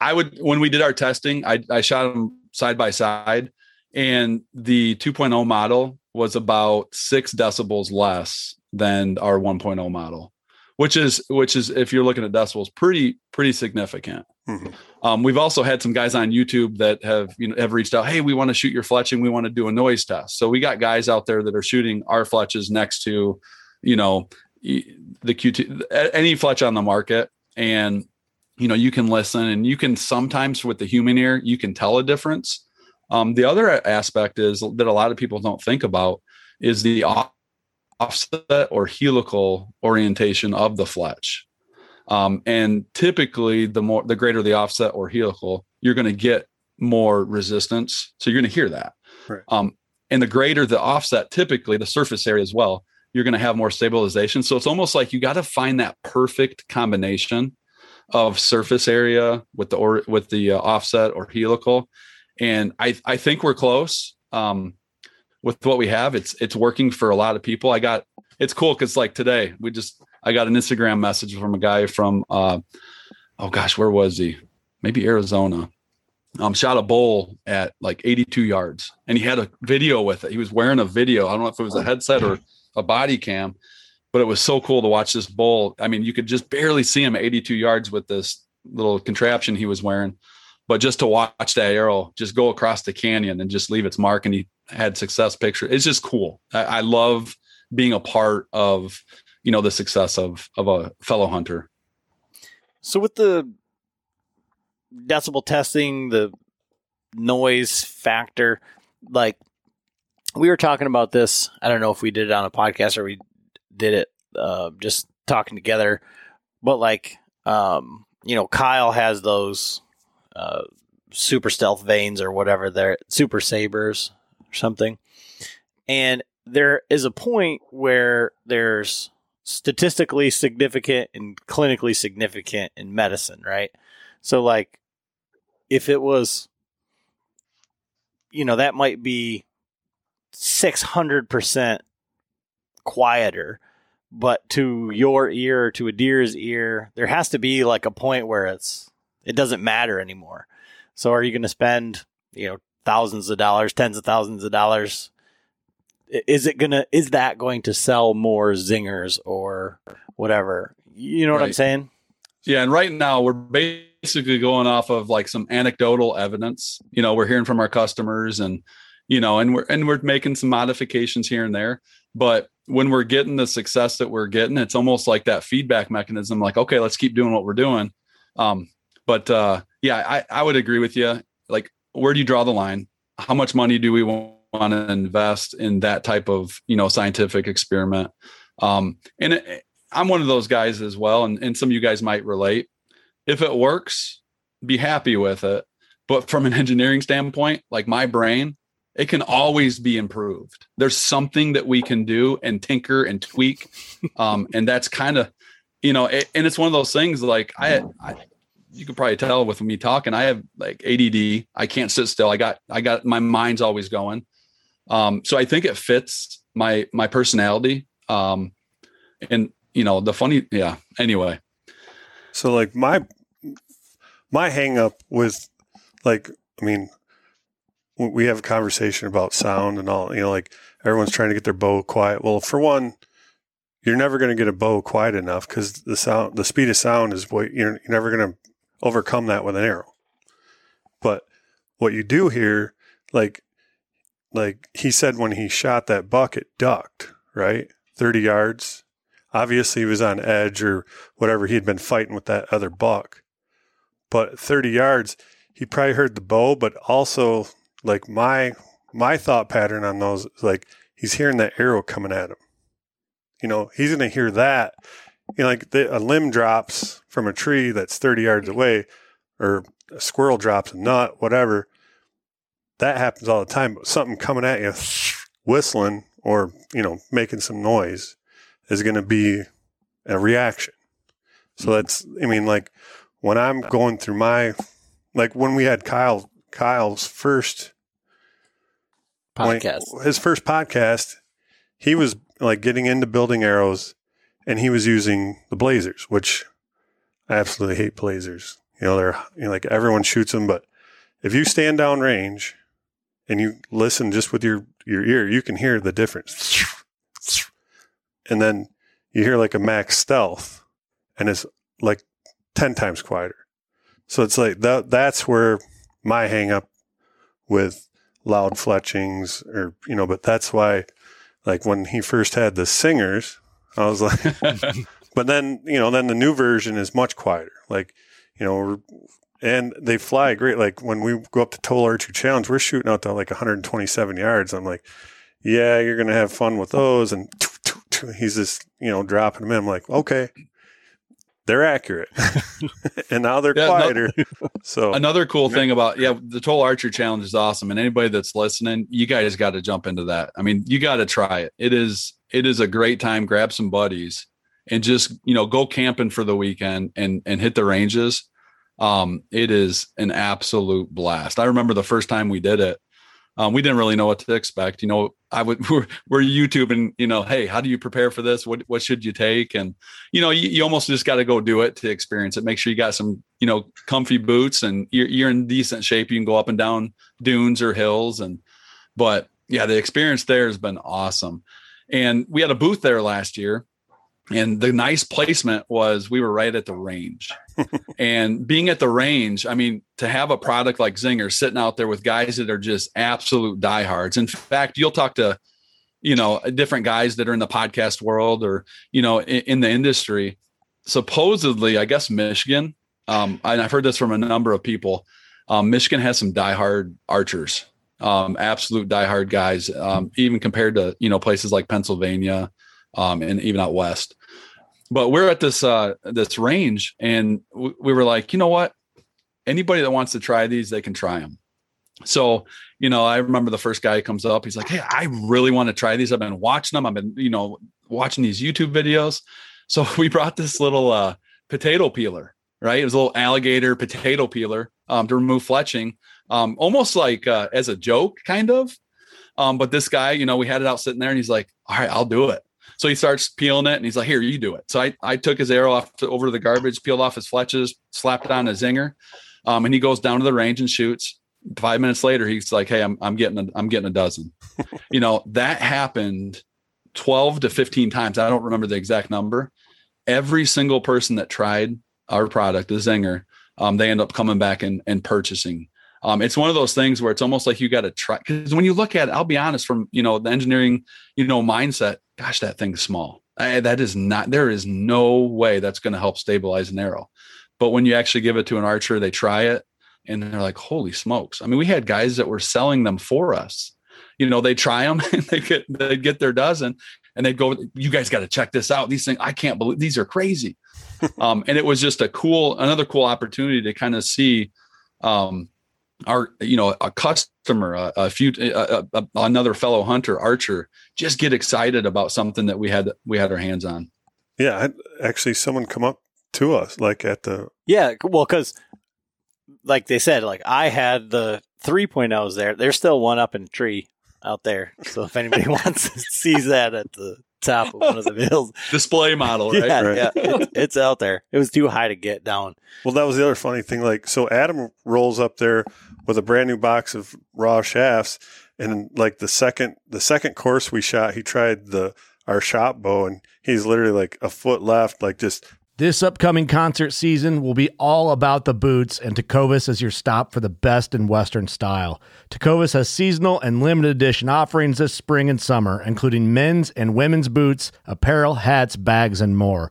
I would when we did our testing, I, I shot them side by side, and the 2.0 model was about six decibels less than our 1.0 model, which is which is if you're looking at decibels, pretty pretty significant. Mm-hmm. Um, we've also had some guys on YouTube that have you know have reached out. Hey, we want to shoot your fletching. We want to do a noise test. So we got guys out there that are shooting our fletches next to, you know, the QT any fletch on the market, and you know you can listen and you can sometimes with the human ear you can tell a difference um, the other aspect is that a lot of people don't think about is the offset or helical orientation of the fletch um, and typically the more the greater the offset or helical you're going to get more resistance so you're going to hear that right. um, and the greater the offset typically the surface area as well you're going to have more stabilization so it's almost like you got to find that perfect combination of surface area with the or with the uh, offset or helical, and I I think we're close. Um, with what we have, it's it's working for a lot of people. I got it's cool because like today we just I got an Instagram message from a guy from uh, oh gosh where was he? Maybe Arizona. Um, shot a bull at like 82 yards, and he had a video with it. He was wearing a video. I don't know if it was a headset or a body cam, but it was so cool to watch this bull. I mean, you could just barely see him 82 yards with this little contraption he was wearing, but just to watch that arrow just go across the canyon and just leave its mark, and he had success picture. It's just cool. I, I love being a part of you know the success of of a fellow hunter. So with the decibel testing, the noise factor, like we were talking about this. I don't know if we did it on a podcast or we did it uh, just talking together. But like, um, you know, Kyle has those uh, super stealth vanes or whatever they're super sabers or something, and there is a point where there's statistically significant and clinically significant in medicine, right? So like, if it was, you know, that might be six hundred percent quieter but to your ear to a deer's ear there has to be like a point where it's it doesn't matter anymore so are you going to spend you know thousands of dollars, tens of thousands of dollars. Is it gonna? Is that going to sell more zingers or whatever? You know what I'm saying? Yeah, and right now we're basically going off of like some anecdotal evidence. You know, we're hearing from our customers and you know, and we're and we're making some modifications here and there. But when we're getting the success that we're getting, it's almost like that feedback mechanism, like, okay, let's keep doing what we're doing. Um, but uh yeah, I, I would agree with you. Like, where do you draw the line? How much money do we want to invest in that type of, you know, scientific experiment? Um, and it, I'm one of those guys as well, and, and some of you guys might relate. If it works, be happy with it. But from an engineering standpoint, like my brain, it can always be improved. There's something that we can do and tinker and tweak. Um, and that's kind of, you know, it, and it's one of those things like I, I, you could probably tell with me talking, I have like ADD. I can't sit still. I got, I got, my mind's always going. Um, so I think it fits my, my personality. Um, and you know, the funny, yeah. Anyway, So like my my hang up with like I mean we have a conversation about sound and all you know like everyone's trying to get their bow quiet. Well, for one, you're never going to get a bow quiet enough cuz the sound the speed of sound is what you're, you're never going to overcome that with an arrow. But what you do here like like he said when he shot that buck it ducked, right? 30 yards. Obviously he was on edge or whatever he had been fighting with that other buck. But 30 yards, he probably heard the bow, but also like my my thought pattern on those like he's hearing that arrow coming at him. You know, he's going to hear that. You know, like the, a limb drops from a tree that's 30 yards away, or a squirrel drops a nut, whatever. That happens all the time. But something coming at you, whistling or you know making some noise, is going to be a reaction. So mm-hmm. that's, I mean, like when I'm going through my, like when we had Kyle, Kyle's first when- Podcast. his first podcast, he was like getting into building arrows and he was using the blazers, which I absolutely hate blazers. You know, they're, you know, like everyone shoots them, but if you stand down range and you listen just with your, your ear, you can hear the difference. And then you hear like a max stealth and it's like 10 times quieter. So it's like that, that's where my hang up with loud fletchings or, you know, but that's why like when he first had the singers, I was like, but then, you know, then the new version is much quieter. Like, you know, and they fly great. Like when we go up to Total Archery Challenge, we're shooting out to like 127 yards. I'm like, yeah, you're going to have fun with those. And he's just, you know, dropping them in. I'm like, okay, they're accurate. and now they're Yeah, no- quieter. so Another cool thing about yeah, the Total Archer Challenge is awesome, and anybody that's listening, you guys got to jump into that. I mean, you got to try it. It is it is a great time. Grab some buddies and just you know go camping for the weekend and and hit the ranges. Um, it is an absolute blast. I remember the first time we did it. Um, we didn't really know what to expect. You know, I would we're, we're YouTubing. You know, hey, how do you prepare for this? What what should you take? And you know, you, you almost just got to go do it to experience it. Make sure you got some, you know, comfy boots and you're, you're in decent shape. You can go up and down dunes or hills. And, but yeah, the experience there has been awesome. And we had a booth there last year. And the nice placement was we were right at the range. and being at the range, I mean, to have a product like Zinger sitting out there with guys that are just absolute diehards. In fact, you'll talk to, you know, different guys that are in the podcast world or, you know, in, in the industry. Supposedly, I guess Michigan, um, and I've heard this from a number of people. Um, Michigan has some diehard archers, um, absolute diehard guys, um, even compared to you know places like Pennsylvania um, and even out west. But we're at this uh, this range, and we, we were like, you know what? Anybody that wants to try these, they can try them. So, you know, I remember the first guy comes up, he's like, Hey, I really want to try these. I've been watching them. I've been, you know, watching these YouTube videos. So we brought this little uh, potato peeler, right? It was a little alligator potato peeler um, to remove fletching, um, almost like uh, as a joke, kind of. Um, but this guy, you know, we had it out sitting there and he's like, All right, I'll do it. So he starts peeling it and he's like, Here, you do it. So I, I took his arrow off to, over to the garbage, peeled off his fletches, slapped it on a zinger. Um, and he goes down to the range and shoots. Five minutes later, he's like, "Hey, I'm I'm getting a, I'm getting a dozen." you know that happened twelve to fifteen times. I don't remember the exact number. Every single person that tried our product, the Zinger, um, they end up coming back and, and purchasing. Um, it's one of those things where it's almost like you got to try because when you look at it, I'll be honest, from you know the engineering, you know, mindset, gosh, that thing's small. I, that is not. There is no way that's going to help stabilize an arrow. But when you actually give it to an archer, they try it and they're like, "Holy smokes!" I mean, we had guys that were selling them for us. You know, they try them and they get they get their dozen, and they'd go, "You guys got to check this out. These things, I can't believe these are crazy." um, and it was just a cool, another cool opportunity to kind of see um, our, you know, a customer, a, a few, a, a, another fellow hunter, archer, just get excited about something that we had we had our hands on. Yeah, actually, someone come up to us like at the yeah, well, because like they said, like I had the 3.0s there. There's still one up in the tree out there. So if anybody wants to see that at the top of one of the hills, display model, right? yeah, Right. yeah, it, it's out there. It was too high to get down. Well, that was the other funny thing. Like, so Adam rolls up there with a brand new box of raw shafts, and like the second the second course we shot, he tried the our shop bow, and he's literally like a foot left, like just This upcoming concert season will be all about the boots, and Tecovas is your stop for the best in Western style. Tecovas has seasonal and limited edition offerings this spring and summer, including men's and women's boots, apparel, hats, bags, and more.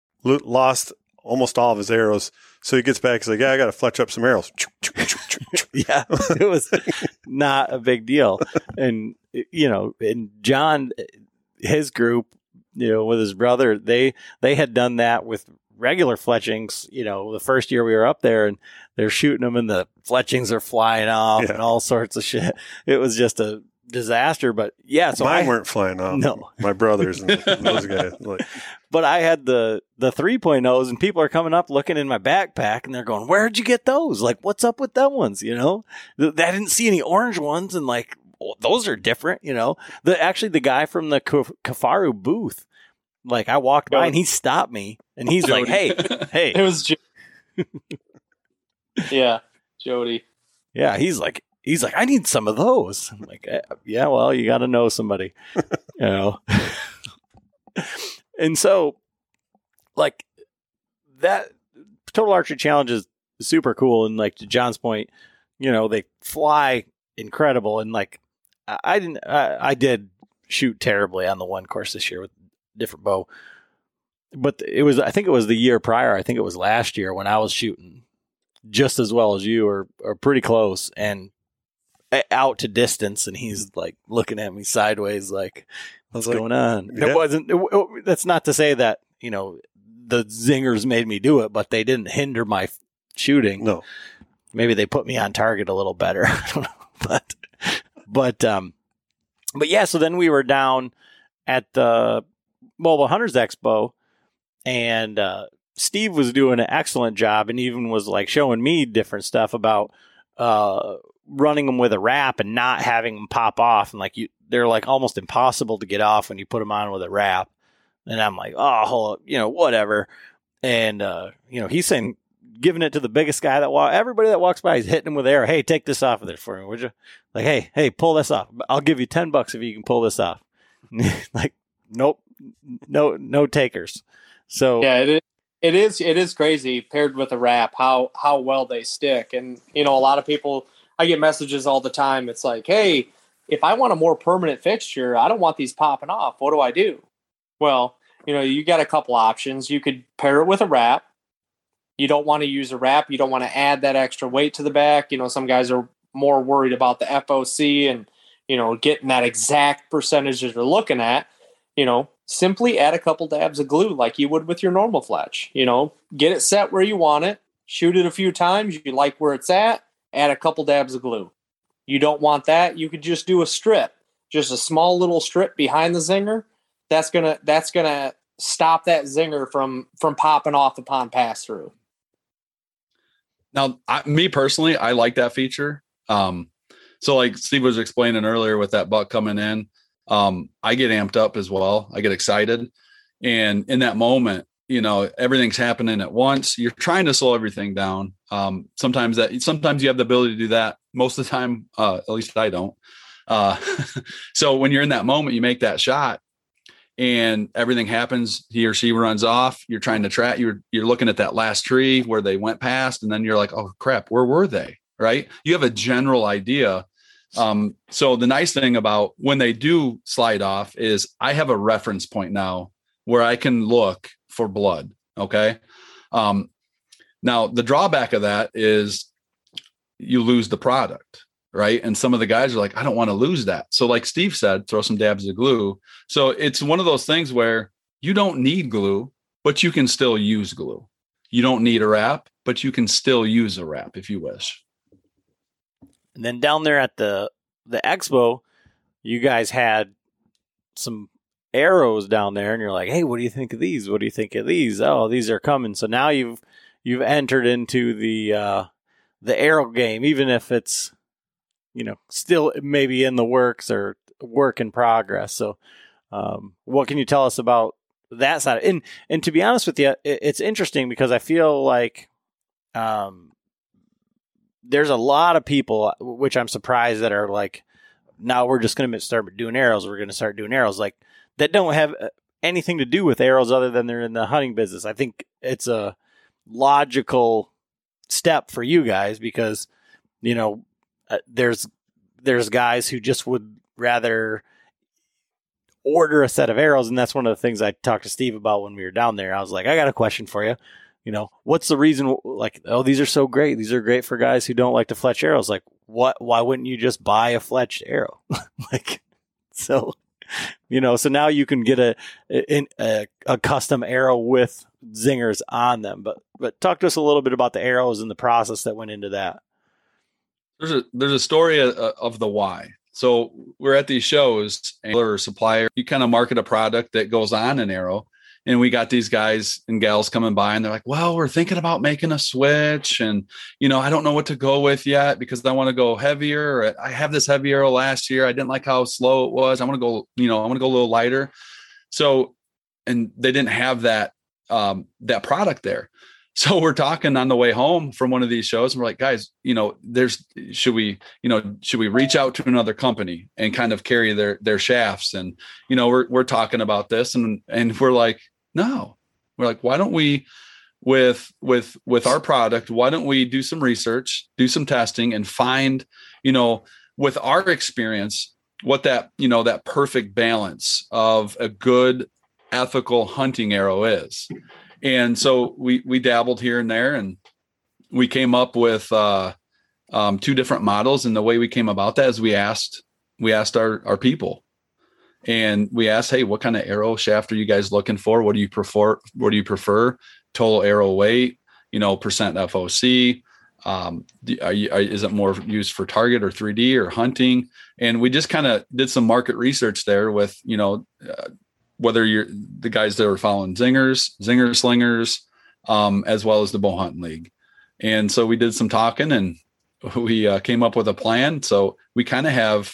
lo- lost almost all of his arrows. So he gets back. He's like, "Yeah, I got to fletch up some arrows." yeah, it was not a big deal. And you know, and John, his group, you know, with his brother, they they had done that with regular fletchings. You know, the first year we were up there, and they're shooting them, and the fletchings are flying off, Yeah. and all sorts of shit. It was just a disaster. But yeah, so Mine I, weren't flying off. No. my brothers and those guys. Like, but I had the the 3.0s and people are coming up looking in my backpack and they're going, "Where'd you get those? Like what's up with them ones, you know?" Th- I didn't see any orange ones and like well, those are different, you know. The actually the guy from the Kifaru booth like I walked by and he oh. stopped me and he's oh, like, "Hey, hey." It was, Jo- yeah, Jody. Yeah, he's like he's like I need some of those. I'm like, eh, yeah, well, you got to know somebody, you know. and so like that total archery challenge is super cool and like to John's point, you know, they fly incredible and like I, I didn't I, I did shoot terribly on the one course this year with different bow. But it was I think it was the year prior, I think it was last year when I was shooting just as well as you or or pretty close and out to distance and he's like looking at me sideways like what's like, going on? Yeah. it wasn't it, that's not to say that you know the zingers made me do it but they didn't hinder my shooting. No, maybe they put me on target a little better. I don't know but but um but yeah so then we were down at the mobile hunters expo and uh steve was doing an excellent job and even was like showing me different stuff about uh running them with a wrap and not having them pop off and like you they're like almost impossible to get off when you put them on with a wrap And I'm like, oh, hold up, you know, whatever. And, uh, you know, he's saying, giving it to the biggest guy that walk, everybody that walks by, he's hitting him with air. Hey, take this off of there for me, would you? Like, hey, hey, pull this off. I'll give you 10 bucks if you can pull this off. like, nope, no, no takers. So, yeah, it is, it is, it is crazy paired with a wrap, how, how well they stick. And, you know, a lot of people, I get messages all the time. It's like, hey, if I want a more permanent fixture, I don't want these popping off. What do I do? Well, you know, you got a couple options. You could pair it with a wrap. You don't want to use a wrap. You don't want to add that extra weight to the back. You know, some guys are more worried about the FOC and, you know, getting that exact percentage that they're looking at. You know, simply add a couple dabs of glue like you would with your normal fletch. You know, get it set where you want it, shoot it a few times. You like where it's at, add a couple dabs of glue. You don't want that, you could just do a strip, just a small little strip behind the zinger that's gonna that's gonna stop that zinger from from popping off upon pass through. Now, I, me personally, I like that feature. Um, so like Steve was explaining earlier with that buck coming in, um, I get amped up as well. I get excited, and in that moment, you know, everything's happening at once. You're trying to slow everything down. Um, sometimes that sometimes you have the ability to do that. Most of the time, uh, at least I don't. Uh, so when you're in that moment, you make that shot and everything happens he or she runs off you're trying to track you're you're looking at that last tree where they went past and then you're like oh crap where were they right you have a general idea um, so the nice thing about when they do slide off is i have a reference point now where i can look for blood okay um, now the drawback of that is you lose the product right? And some of the guys are like, I don't want to lose that. So, like Steve said, throw some dabs of glue. So it's one of those things where you don't need glue, but you can still use glue. You don't need a wrap, but you can still use a wrap if you wish. And then down there at the the expo, you guys had some arrows down there, and you're like, "Hey, what do you think of these? What do you think of these? Oh, these are coming." So now you've you've entered into the uh, the arrow game, even if it's you know, still maybe in the works or work in progress. So, um, what can you tell us about that side? And and to be honest with you, it's interesting because I feel like um, there's a lot of people, which I'm surprised that are like, now we're just going to start doing arrows. We're going to start doing arrows like that don't have uh, anything to do with arrows other than they're in the hunting business. I think it's a logical step for you guys because you know uh, there's there's guys who just would rather order a set of arrows, and that's one of the things I talked to Steve about when we were down there. I was like, I got a question for you. You know, what's the reason? Like, oh, these are so great. These are great for guys who don't like to fletch arrows. Like, what? Why wouldn't you just buy a fletched arrow? like, so you know, so now you can get a, a a custom arrow with zingers on them. But but talk to us a little bit about the arrows and the process that went into that there's a there's a story of, of the why. So we're at these shows, and or supplier, you kind of market a product that goes on an arrow, and we got these guys and gals coming by, and they're like, "Well, we're thinking about making a switch, and you know, I don't know what to go with yet because I want to go heavier. I have this heavy arrow last year. I didn't like how slow it was. I want to go, you know, I want to go a little lighter. So, and they didn't have that um, that product there. So we're talking on the way home from one of these shows, and we're like, guys, you know, there's should we, you know, should we reach out to another company and kind of carry their their shafts? And you know, we're we're talking about this, and and we're like, no, we're like, why don't we with with with our product? Why don't we do some research, do some testing, and find, you know, with our experience, what that you know that perfect balance of a good ethical hunting arrow is and so we we dabbled here and there and we came up with uh, um, two different models and the way we came about that is we asked we asked our our people and we asked hey what kind of arrow shaft are you guys looking for what do you prefer what do you prefer total arrow weight you know percent foc um, are you, are, is it more used for target or 3d or hunting and we just kind of did some market research there with you know uh, whether you're the guys that are following zingers, zinger slingers, um, as well as the bow hunting league. And so we did some talking and we uh, came up with a plan. So we kind of have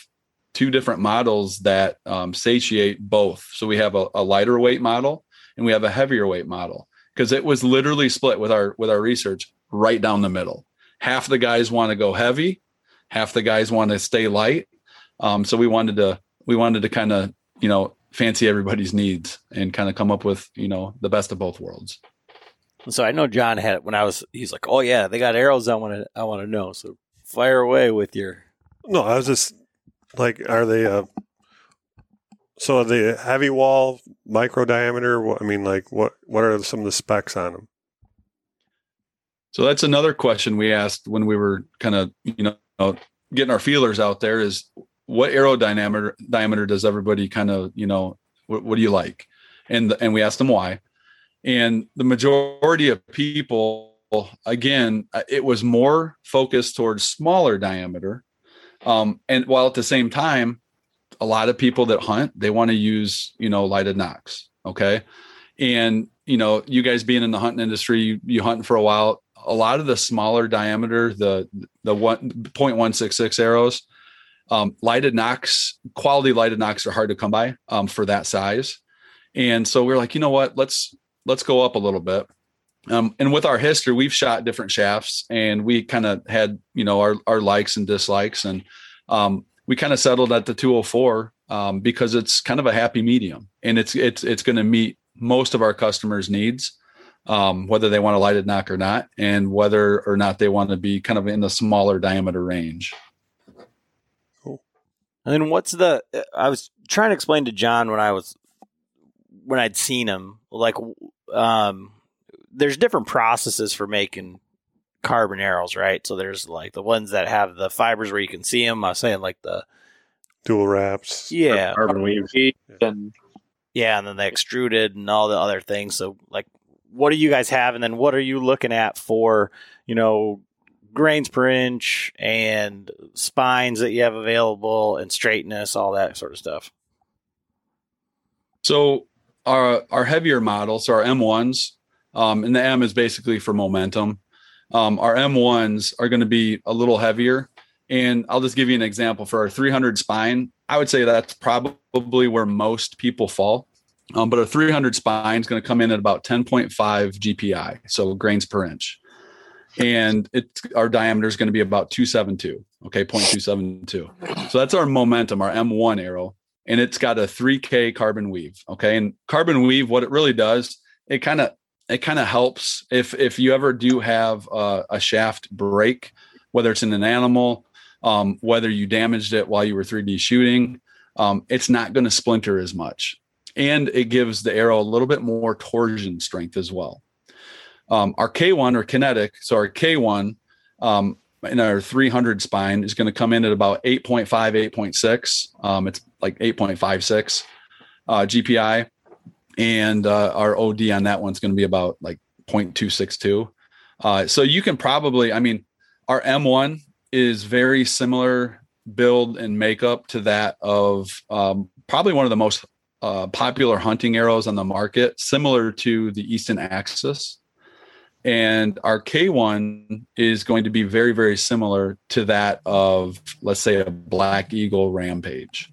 two different models that um, satiate both. So we have a, a, lighter weight model and we have a heavier weight model because it was literally split with our with our research right down the middle. Half the guys want to go heavy, half the guys want to stay light. Um, so we wanted to we wanted to kind of you know fancy everybody's needs and kind of come up with you know the best of both worlds. So I know John had when I was he's like, oh yeah, they got arrows. I want to I want to know. So fire away with your. No, I was just like, are they uh so the heavy wall micro diameter? I mean, like what what are some of the specs on them? So that's another question we asked when we were kind of you know getting our feelers out there is what arrow diameter diameter does everybody kind of you know what, what do you like and and we asked them why and the majority of people again uh, it was more focused towards smaller diameter um, and while at the same time a lot of people that hunt they want to use you know lighted nocks okay? And you know you guys being in the hunting industry you, you hunting for a while a lot of the smaller diameter the the one 0.166 arrows um, lighted nocks quality lighted nocks are hard to come by um, for that size. And so we we're like you know what? Let's let's go up a little bit. Um, and with our history, we've shot different shafts and we kind of had, you know, our, our likes and dislikes. And um, we kind of settled at the 204 um, because it's kind of a happy medium and it's, it's, it's going to meet most of our customers' needs, um, whether they want a lighted nock or not, and whether or not they want to be kind of in the smaller diameter range. Cool. And then what's the, I was trying to explain to John when I was, when I'd seen him, like um, there's different processes for making carbon arrows, right? So there's like the ones that have the fibers where you can see them. I was saying like the dual wraps, yeah, carbon weave, and yeah, and then they extruded and all the other things. So like, what do you guys have? And then what are you looking at for you know grains per inch and spines that you have available and straightness, all that sort of stuff? So our our heavier models, so our M1s, um, and the M is basically for momentum. Um, our M1s are going to be a little heavier. And I'll just give you an example for our 300 spine. I would say that's probably where most people fall. Um, but our 300 spine is going to come in at about 10.5 GPI, so grains per inch. And it, our diameter is going to be about 272, okay, 0.272. So that's our momentum, our M1 arrow and it's got a 3K carbon weave. Okay. And carbon weave, what it really does, it kind of it kind of helps if if you ever do have a, a shaft break, whether it's in an animal, um, whether you damaged it while you were 3D shooting, um, it's not going to splinter as much, and it gives the arrow a little bit more torsion strength as well. Um, our K1 or kinetic, so our K1 um, in our 300 spine is going to come in at about 8.5, 8.6. Um, it's like 8.56 uh, GPI. And uh, our OD on that one's going to be about like 0.262. Uh, so you can probably, I mean, our M1 is very similar build and makeup to that of um, probably one of the most uh, popular hunting arrows on the market, similar to the Easton Axis and our K1 is going to be very, very similar to that of, let's say, a Black Eagle Rampage.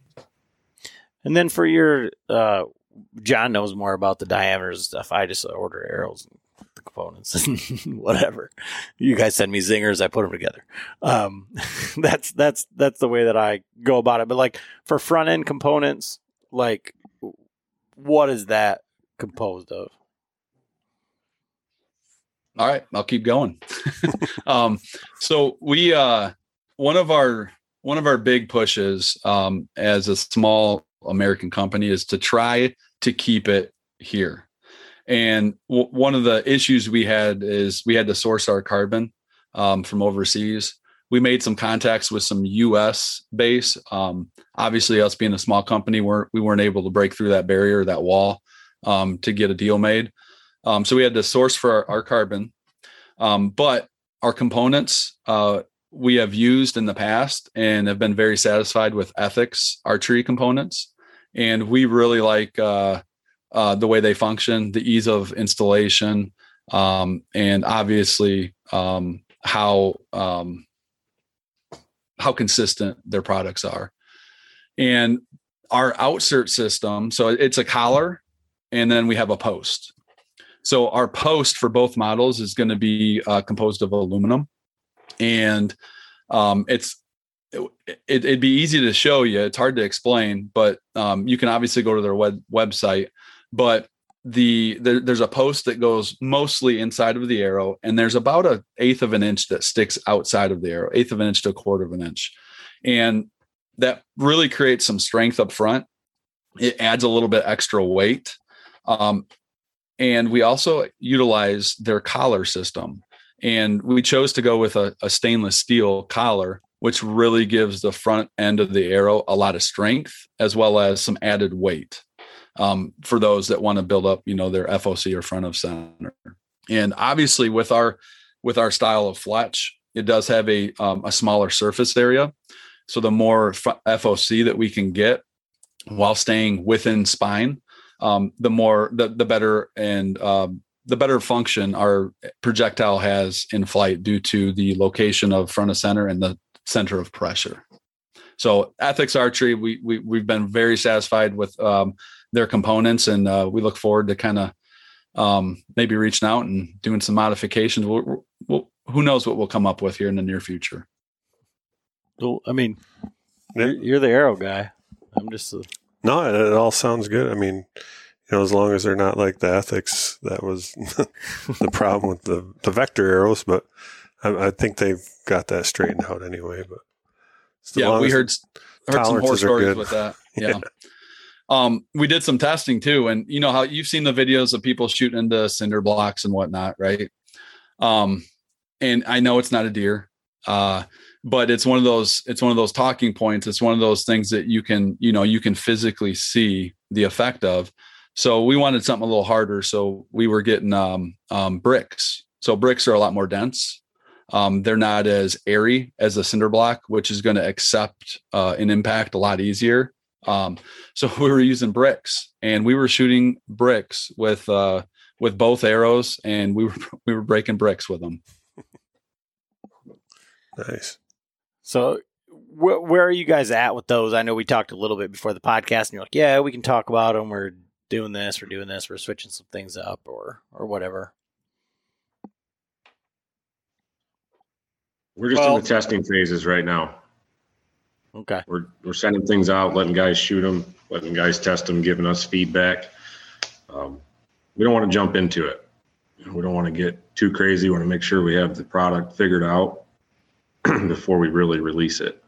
And then for your, uh, John knows more about the diameters and stuff. I just order arrows and the components and whatever. You guys send me zingers, I put them together. Um, that's that's that's the way that I go about it. But like for front end components, like what is that composed of? All right, I'll keep going. um, so we uh, one of our one of our big pushes um, as a small American company is to try to keep it here. And w- one of the issues we had is we had to source our carbon um, from overseas. We made some contacts with some U.S. base. Um, obviously, us being a small company, weren't we weren't able to break through that barrier, that wall, um, to get a deal made. Um, so we had to source for our, our carbon, um, but our components uh, we have used in the past and have been very satisfied with Ethics archery components, and we really like uh, uh, the way they function, the ease of installation, um, and obviously um, how um, how consistent their products are. And our outsert system, so it's a collar and then we have a post. So our post for both models is going to be uh, composed of aluminum, and um, it's it, would be easy to show you. It's hard to explain, but um, you can obviously go to their web website. But the there, there's a post that goes mostly inside of the arrow, and there's about a eighth of an inch that sticks outside of the arrow, eighth of an inch to a quarter of an inch, and that really creates some strength up front. It adds a little bit extra weight. Um, and we also utilize their collar system. And we chose to go with a, a stainless steel collar which really gives the front end of the arrow a lot of strength as well as some added weight um, for those that want to build up, you know, their FOC or front of center. And obviously, with our with our style of fletch, it does have a um, a smaller surface area. So the more FOC that we can get while staying within spine, um, the more the the better and um, the better function our projectile has in flight due to the location of front of center and the center of pressure. So ethics archery, we, we we've been very satisfied with um, their components, and uh, we look forward to kind of um, maybe reaching out and doing some modifications. We'll, we'll, who knows what we'll come up with here in the near future. Well, I mean, you're, you're the arrow guy. I'm just a... no. It all sounds good. I mean, you know, as long as they're not like the ethics that was the problem with the the vector arrows, but I, I think they've got that straightened out anyway. But yeah, we heard heard some horror stories with that. Yeah. yeah. Um, we did some testing too, and you know how you've seen the videos of people shooting into cinder blocks and whatnot, right? Um, and I know it's not a deer, uh, but it's one of those it's one of those talking points. It's one of those things that you can you know you can physically see the effect of. So we wanted something a little harder. So we were getting um, um, bricks. So bricks are a lot more dense. Um, they're not as airy as a cinder block, which is going to accept uh, an impact a lot easier. Um, so we were using bricks, and we were shooting bricks with uh, with both arrows, and we were we were breaking bricks with them. Nice. So, wh- where are you guys at with those? I know we talked a little bit before the podcast, and you're like, "Yeah, we can talk about them. We're doing this. We're doing this. We're switching some things up, or or whatever." We're just well, in the testing phases right now. Okay. We're we're sending things out, letting guys shoot them, letting guys test them, giving us feedback. Um, we don't want to jump into it. We don't want to get too crazy. We want to make sure we have the product figured out before we really release it.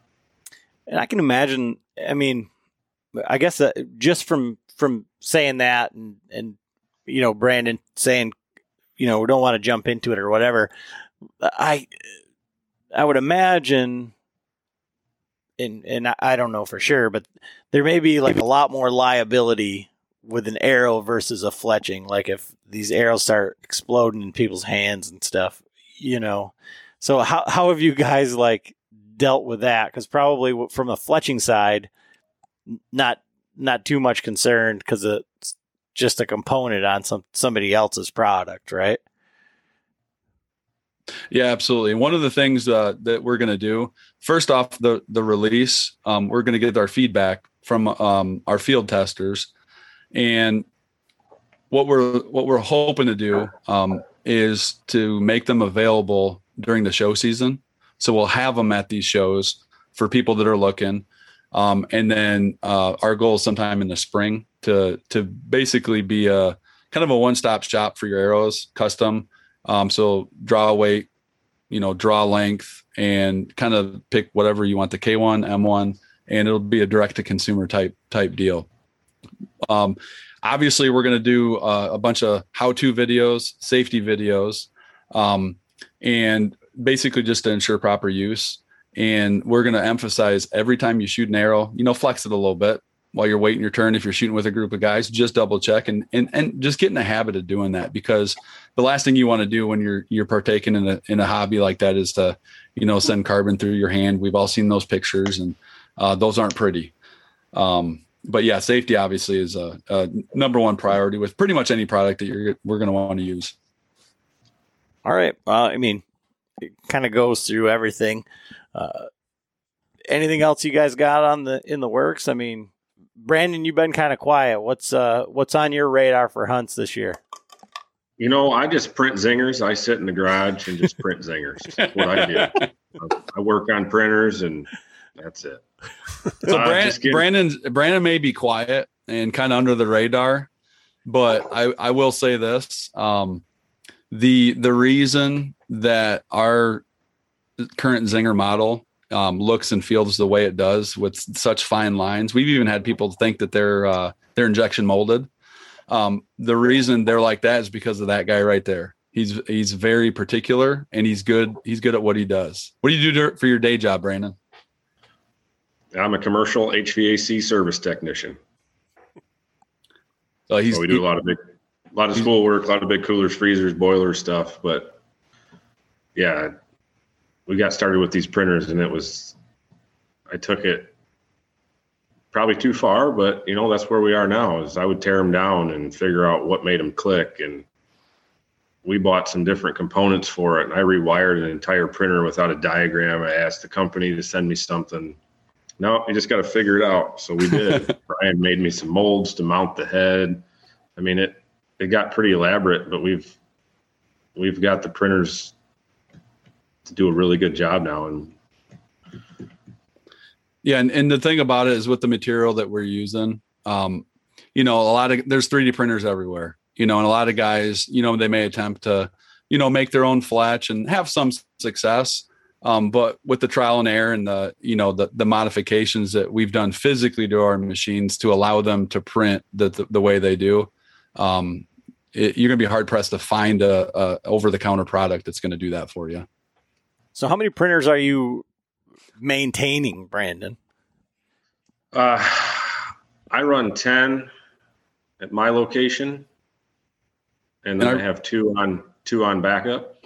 And I can imagine. I mean, I guess uh, just from from saying that, and and you know, Brandon saying, you know, we don't want to jump into it or whatever. I I would imagine, and and I don't know for sure, but there may be like a lot more liability with an arrow versus a fletching. Like if these arrows start exploding in people's hands and stuff, you know. So how how have you guys like dealt with that? Because probably from a fletching side, not not too much concerned because it's just a component on some somebody else's product, right? Yeah, absolutely. One of the things uh, that we're going to do first off the the release, um, we're going to get our feedback from um, our field testers, and what we're what we're hoping to do um, is to make them available during the show season. So we'll have them at these shows for people that are looking, um, and then uh, our goal is sometime in the spring to to basically be a kind of a one stop shop for your arrows, custom um, so draw weight, you know, draw length, and kind of pick whatever you want the K1, M1, and it'll be a direct to consumer type type deal. Um, obviously, we're going to do uh, a bunch of how to videos, safety videos, um, and basically just to ensure proper use. And we're going to emphasize every time you shoot an arrow, you know, flex it a little bit while you're waiting your turn. If you're shooting with a group of guys, just double check and and and just get in the habit of doing that because the last thing you want to do when you're you're partaking in a in a hobby like that is to you know send carbon through your hand. We've all seen those pictures and uh, those aren't pretty. Um, but yeah, safety obviously is a, a, number one priority with pretty much any product that you're we're going to want to use. All right. Well, I mean, it kind of goes through everything. Uh, anything else you guys got on the in the works? I mean, Brandon, you've been kind of quiet. What's uh what's on your radar for hunts this year? You know, I just print zingers. I sit in the garage and just print zingers. That's what I do. I work on printers and that's it. So Uh, Brand, Brandon Brandon may be quiet and kind of under the radar, but I, I will say this: um, the the reason that our current Zinger model um, looks and feels the way it does with such fine lines, we've even had people think that they're uh, they're injection molded. Um, the reason they're like that is because of that guy right there. He's he's very particular and he's good. He's good at what he does. What do you do for your day job, Brandon? I'm a commercial HVAC service technician. So he's so we do a lot of big, a lot of school work, a lot of big coolers, freezers, boiler stuff. But yeah, we got started with these printers, and it was, I took it probably too far, but you know that's where we are now. Is I would tear them down and figure out what made them click, and we bought some different components for it, and I rewired an entire printer without a diagram. I asked the company to send me something. No, you just got to figure it out. So we did. Brian made me some molds to mount the head. I mean, it it got pretty elaborate, but we've we've got the printers to do a really good job now. And Yeah, and, and the thing about it is with the material that we're using, um, you know, a lot of there's 3D printers everywhere, you know, and a lot of guys, you know, they may attempt to, you know, make their own fletch and have some success. Um, but with the trial and error and the, you know, the the modifications that we've done physically to our machines to allow them to print the the, the way they do, um, it, you're gonna be hard pressed to find a, a over the counter product that's gonna do that for you. So how many printers are you maintaining, Brandon? uh, I run ten at my location, and then And I, I- have two on two on backup.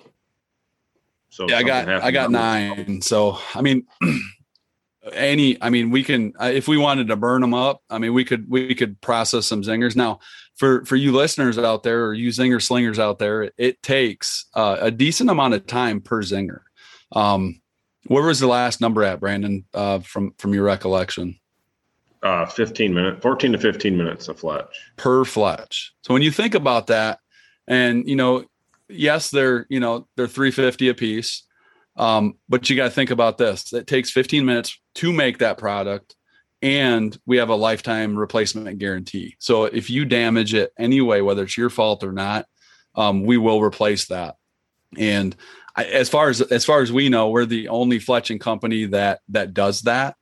So yeah, I got I got nine. So I mean, any I mean, we can uh, if we wanted to burn them up. I mean, we could we could process some zingers. Now, for for you listeners out there or you zinger slingers out there, it, it takes uh, a decent amount of time per zinger. Um, where was the last number at, Brandon? Uh, from from your recollection, Uh, fifteen minutes, fourteen to fifteen minutes of fletch. per fletch. So when you think about that, and you know, yes, they're you know they're three fifty a piece, um, but you got to think about this. It takes fifteen minutes to make that product, and we have a lifetime replacement guarantee. So if you damage it anyway, whether it's your fault or not, um, we will replace that. And as far as as far as we know, we're the only fletching company that that does that.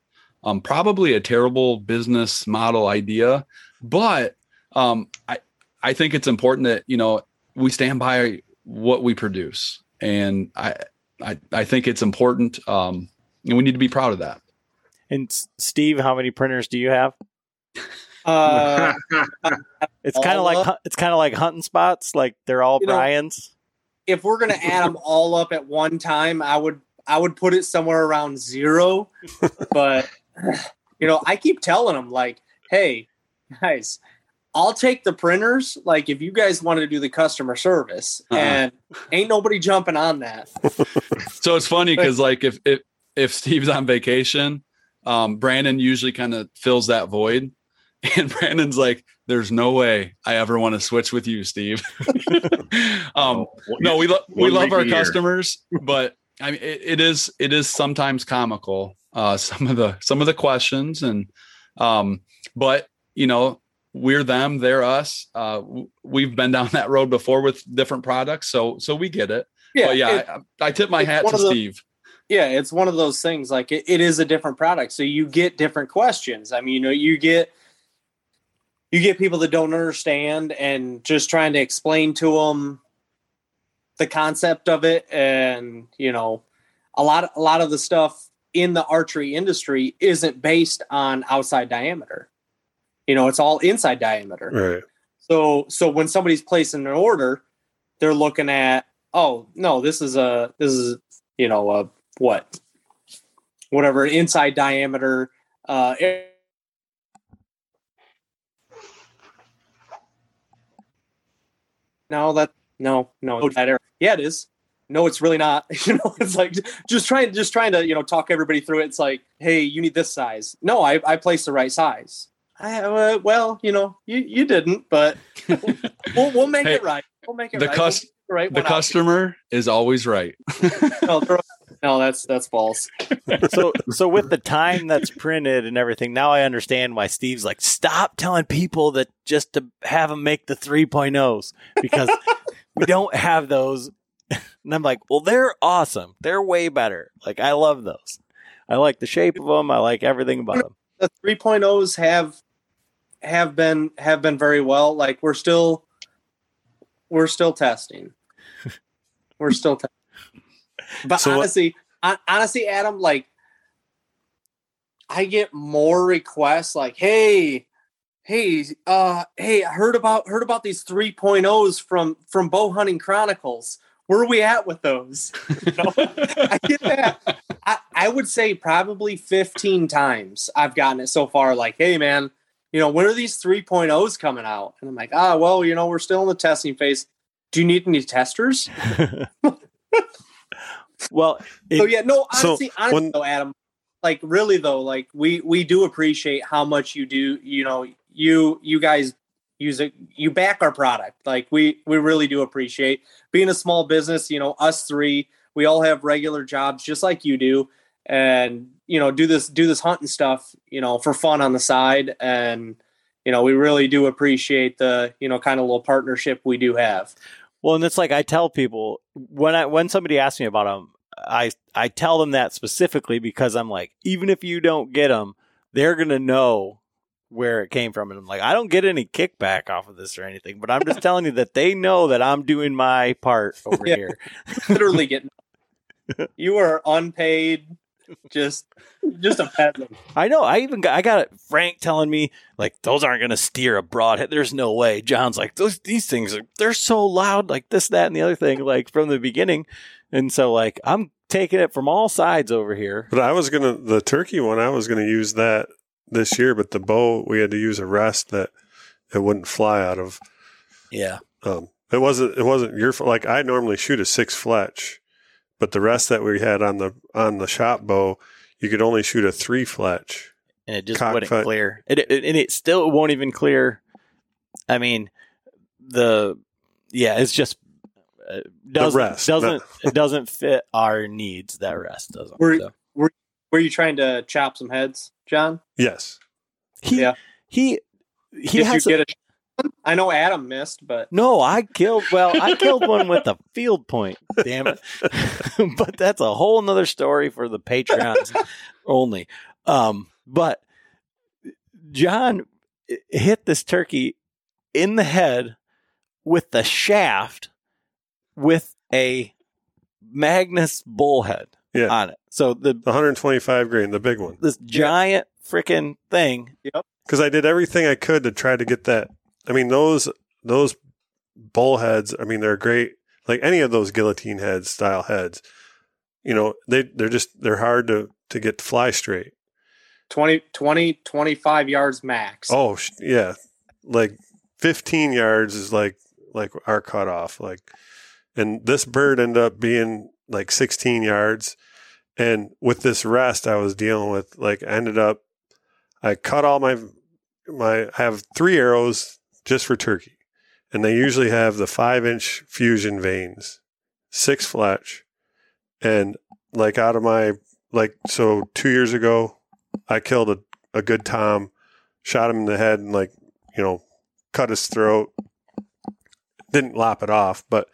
Um, probably a terrible business model idea, but um, I I think it's important that you know we stand by what we produce, and I I, I think it's important, um, and we need to be proud of that. And Steve, how many printers do you have? Uh, It's kind of like it's kind of like hunting spots. Like they're all You know- Brian's. If we're gonna add them all up at one time, I would I would put it somewhere around zero. but you know, I keep telling them like, hey, guys, I'll take the printers. Like, if you guys want to do the customer service, Uh-uh. and ain't nobody jumping on that. So it's funny because like if if if Steve's on vacation, um, Brandon usually kind of fills that void, and Brandon's like, "There's no way I ever want to switch with you, Steve." um, no, we love we love our customers, but I mean, it, it is it is sometimes comical. Uh, some of the some of the questions and, um, but you know, we're them, they're us. Uh, we've been down that road before with different products, so so we get it. Yeah, but yeah, it- I, I tip my hat to Steve. yeah, it's one of those things. Like, it, it is a different product, so you get different questions. I mean, you know, you get you get people that don't understand, and just trying to explain to them the concept of it, and you know, a lot a lot of the stuff in the archery industry isn't based on outside diameter. You know, it's all inside diameter. Right. So so when somebody's placing an order, they're looking at, oh no, this is a this is you know a what whatever inside diameter uh air- no that no no that air. yeah it is no it's really not you know it's like just trying just trying to you know talk everybody through it it's like hey you need this size no i i placed the right size I, uh, well, you know, you you didn't, but we'll, we'll make Hey, it right. We'll make it the right. cus- We'll make it right The one out. customer is always right. Throw- no, that's that's false. so so with the time that's printed and everything, now I understand why Steve's like, stop telling people that just to have them make the 3.0s because we don't have those. And I'm like, well, they're awesome. They're way better. Like I love those. I like the shape of them. I like everything about them. the 3.0s have have been have been very well like we're still we're still testing we're still testing but So honestly hon- honestly adam like i get more requests like hey hey uh hey i heard about heard about these 3.0s from from bow hunting chronicles where are we at with those You know? i get that I, I would say probably 15 times I've gotten it so far. Like, hey, man, you know, when are these 3.0s coming out? And I'm like, ah, well, you know, we're still in the testing phase. Do you need any testers? Well, it- so yeah, no, So, honestly, honestly when- though, Adam, like really though, like we we do appreciate how much you do. You know, you you guys use it. You back our product. Like we we really do appreciate being a small business. You know, us three, we all have regular jobs just like you do, and you know, do this do this hunting stuff. You know, for fun on the side, and you know, we really do appreciate the you know kind of little partnership we do have. Well, and it's like I tell people when I when somebody asks me about them, I I tell them that specifically because I'm like, even if you don't get them, they're gonna know where it came from, and I'm like, I don't get any kickback off of this or anything, but I'm just telling you that they know that I'm doing my part over Yeah. here. literally getting you are unpaid just just a peasant I know. I even got I got Frank telling me like those aren't going to steer a broadhead. There's no way. John's like those these things are they're so loud like this that and the other thing like from the beginning, and so like I'm taking it from all sides over here. But I was gonna the turkey one. I was gonna use that this year, but the bow we had to use a rest that it wouldn't fly out of. Yeah. Um, it wasn't it wasn't your. Like I normally shoot a six fletch, but the rest that we had on the on the shop bow, you could only shoot a three fletch. and it just wouldn't clear. It, it, and it still won't even clear. I mean, the yeah, it's just uh, doesn't rest, doesn't it doesn't fit our needs. That rest doesn't. We're- so. were you trying to chop some heads john Yes, He Yeah. he he did has you a- get a i know adam missed but no. I killed well. I killed one with a field point. Damn it! but that's a whole nother story for the Patreons only. Um, but John hit this turkey in the head with the shaft with a Magnus bullhead Yeah. on it. So the 125 grain, the big one. this giant freaking thing. Yep. Because I did everything I could to try to get that. I mean those those bullheads. I mean they're great. Like any of those guillotine heads style heads. You know they they're just they're hard to to get to fly straight. 20 20 25 yards max Oh yeah, like 15 yards is like like our cutoff. Like, and this bird ended up being like 16 yards. And with this rest I was dealing with, like, I ended up, I cut all my my. I have three arrows just for turkey, and they usually have the five inch fusion vanes, six fletch, and like out of my like so two years ago, I killed a a good tom, shot him in the head, and like you know cut his throat. Didn't lop it off, but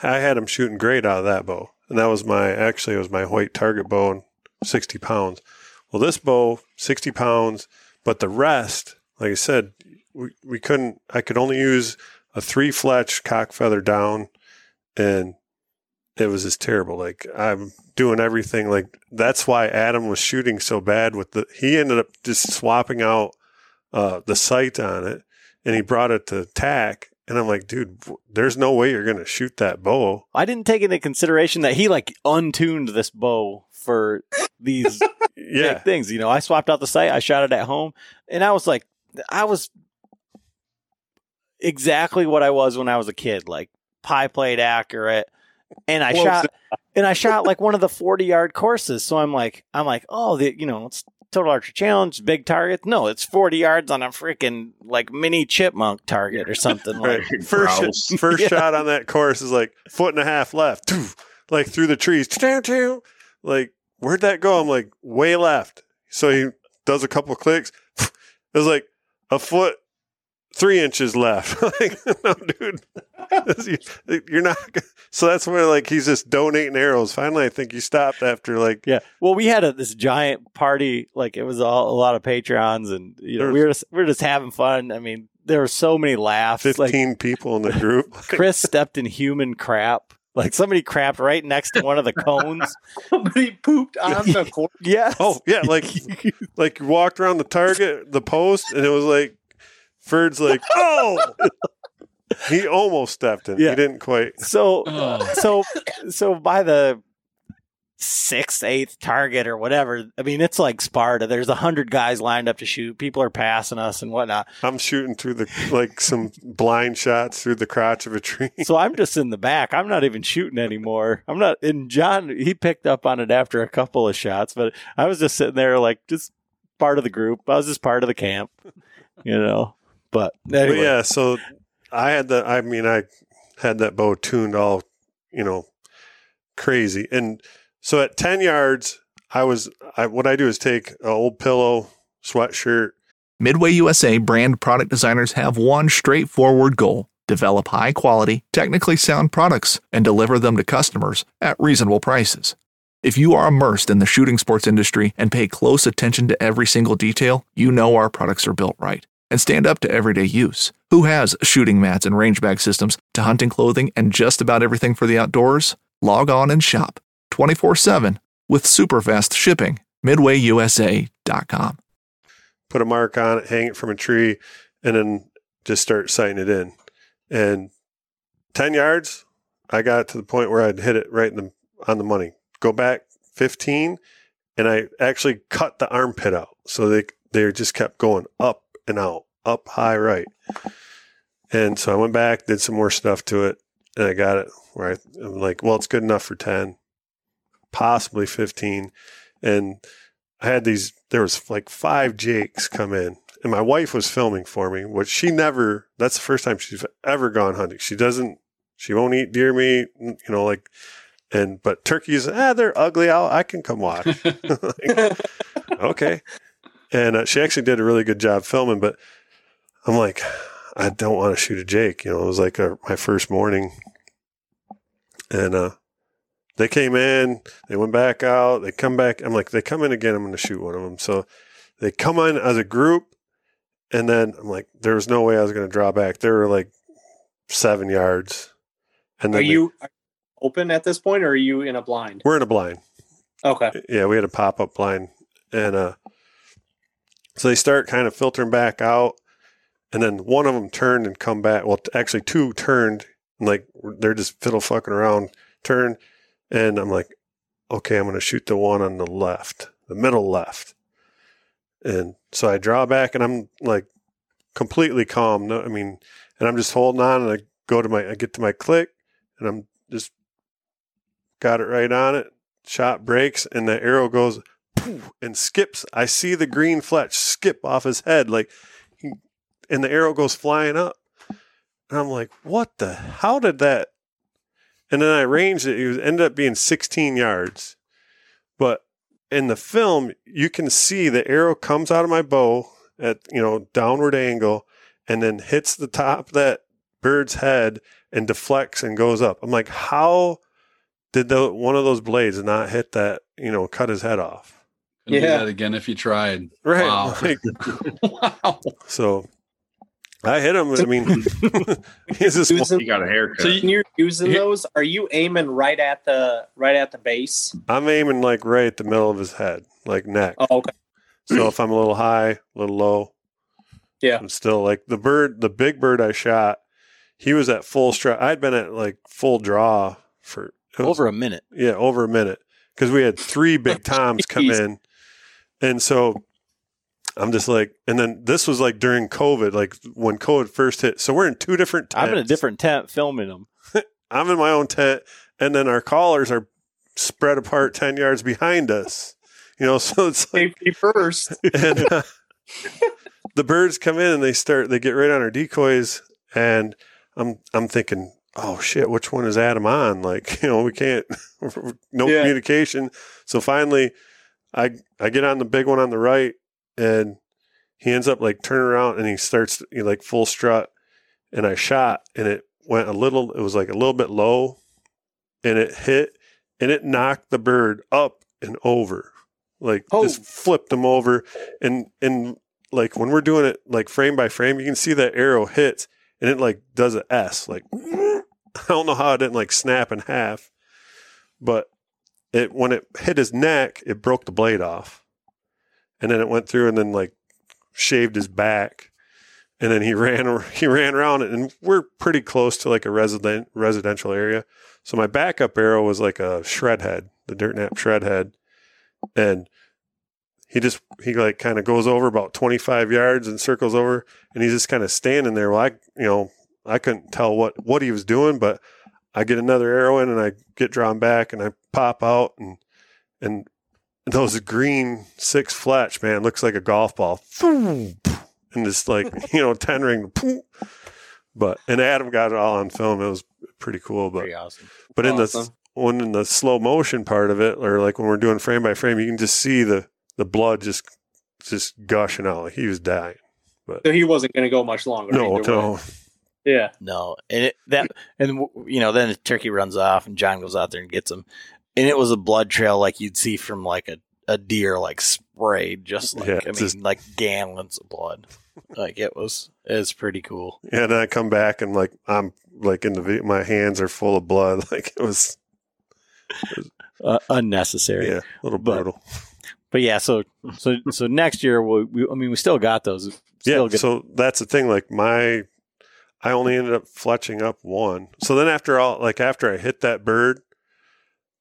I had him shooting great out of that bow. And that was my actually it was my white target bow and sixty pounds. Well this bow, sixty pounds, but the rest, like I said, we, we couldn't I could only use a three fletch cock feather down and it was just terrible. Like I'm doing everything like that's why Adam was shooting so bad with the he ended up just swapping out uh, the sight on it and he brought it to TAC and I'm like, dude, there's no way you're gonna shoot that bow. I didn't take into consideration that he like untuned this bow for these Yeah, things. You know, I swapped out the sight, I shot it at home, and I was like, I was exactly what I was when I was a kid, like pie plate accurate. And I Close shot, and I shot like one of the forty yard courses. So I'm like, I'm like, oh, the, you know, it's Total Archery Challenge, big target. No, it's 40 yards on a freaking like mini chipmunk target or something like. Right. First, Grouse. first Yeah. shot on that course is like foot and a half left, like through the trees. Like, where'd that go? I'm like, way left. So he does a couple clicks. It was like a foot, three inches left. like, no, dude, you're not. So that's where like he's just donating arrows. Finally, I think he stopped after like Yeah. Well, we had a, this giant party. Like it was all a lot of Patreons, and you know we were just, we were just having fun. I mean, there were so many laughs. Like 15 people in the group. Chris stepped in human crap. Like somebody crapped right next to one of the cones. Somebody pooped on the court. Yes. Oh yeah, like like you walked around the target, the post, and it was like Ferd's like, oh, he almost stepped in. Yeah. He didn't quite. So Oh. so so by the sixth, eighth target or whatever, I mean it's like Sparta. There's a hundred guys lined up to shoot. People are passing us and whatnot. I'm shooting through the like some blind shots through the crotch of a tree. So I'm just in the back. I'm not even shooting anymore. I'm not. And John, he picked up on it after a couple of shots, but I was just sitting there like just part of the group. I was just part of the camp, you know. But anyway, But yeah, so I had the. I mean, I had that bow tuned all, you know, crazy. And so at ten yards, I was. I what I do is take an old pillow, sweatshirt, Midway USA brand product designers have one straightforward goal develop high quality, technically sound products and deliver them to customers at reasonable prices. If you are immersed in the shooting sports industry and pay close attention to every single detail, you know our products are built right and stand up to everyday use. Who has shooting mats and range bag systems to hunting clothing and just about everything for the outdoors? Log on and shop 24 7 with super fast shipping. MidwayUSA.com. put a mark on it, hang it from a tree, and then just start sighting it in. And ten yards, I got to the point where I'd hit it right the on the money. Go back fifteen, and I actually cut the armpit out, so they they just kept going up and out, up high right. And so I went back, did some more stuff to it, and I got it where I, I'm like, well, it's good enough for ten, possibly fifteen, and I had these. There was like five Jakes come in, and my wife was filming for me. Which she never. That's the first time she's ever gone hunting. She doesn't. She won't eat deer meat. You know, like, and but turkeys. Ah, they're ugly. I'll, I can come watch. Like, okay. And uh, she actually did a really good job filming. But I'm like, I don't want to shoot a Jake. You know, it was like a, my first morning, and uh, they came in, they went back out, they come back. I'm like, they come in again, I'm going to shoot one of them. So they come in as a group, and then I'm like, there was no way I was going to draw back. They were like seven yards. And Are then they- you open at this point, or are you in a blind? we're in a blind. Okay. Yeah, we had a pop up blind, and uh, so they start kind of filtering back out, and then one of them turned and come back. Well, actually, two turned, and like they're just fiddle fucking around, turn, and I'm like, okay, I'm gonna shoot the one on the left, the middle left, and so I draw back, and I'm like completely calm. No, I mean, and I'm just holding on, and I go to my, I get to my click, and I'm just got it right on it shot breaks and the arrow goes and skips. I see the green fletch skip off his head, like, and the arrow goes flying up. And I'm like, what the? How did that? And then I ranged it. It ended up being 16 yards. But in the film, you can see the arrow comes out of my bow at you know downward angle, and then hits the top of that bird's head and deflects and goes up. I'm like, how? did the one of those blades not hit that, you know, cut his head off? Couldn't Yeah. do that again if you tried. Right. Wow. Like, wow. so I hit him. I mean, he's just Using, You got a haircut. So you- when you're using those, are you aiming right at the right at the base? I'm aiming like right at the middle of his head, like neck. Oh, okay. So if I'm a little high, a little low, Yeah. I'm still like the bird, the big bird I shot. He was at full stride. I'd been at like full draw for was- over a minute. Yeah, over a minute because we had three big toms come in, and so I'm just like, and then this was like during COVID, like when COVID first hit. So we're in two different. Tents. I'm in a different tent filming them. I'm in my own tent, and then our callers are spread apart ten yards behind us. You know, so it's like Safety first. and uh, the birds come in and they start they get right on our decoys and i'm i'm thinking oh shit which one is adam on like you know we can't no Yeah. communication so finally i i get on the big one on the right and he ends up like turning around and he starts know, like full strut and i shot and it went a little it was like a little bit low and it hit and it knocked the bird up and over like Oh. just flipped him over and and like when we're doing it like frame by frame you can see that arrow hits and it like does a s like i don't know how it didn't like snap in half but it when it hit his neck it broke the blade off. And then it went through and then like shaved his back. And then he ran he ran around it. And we're pretty close to like a resident residential area. So my backup arrow was like a shred head the dirt nap shred head. And he just he like kind of goes over about 25 yards and circles over. And he's just kind of standing there. Well i you know i couldn't tell what what he was doing but i get another arrow in and i get drawn back and i pop out and and those green six fletch man looks like a golf ball and just like you know 10 ring but and adam got it all on film it was pretty cool but Pretty awesome. but in the Awesome. when in the slow motion part of it, or like when we're doing frame by frame, you can just see the the blood just just gushing out. Like he was dying. So he wasn't going to go much longer. No, either way. No. Yeah. No, and it, that and you know then the turkey runs off and John goes out there and gets him, and it was a blood trail like you'd see from like a, a deer like sprayed, just like Yeah, I mean just- like gallons of blood. Like it was it was pretty cool. And then I come back and like I'm like in the vi- my hands are full of blood. Like it was Uh, unnecessary. yeah, a little But- brutal. But yeah, so so so next year we, we I mean we still got those. Still yeah. get, So that's the thing. Like my, I only ended up fletching up one. So then after all, like after I hit that bird,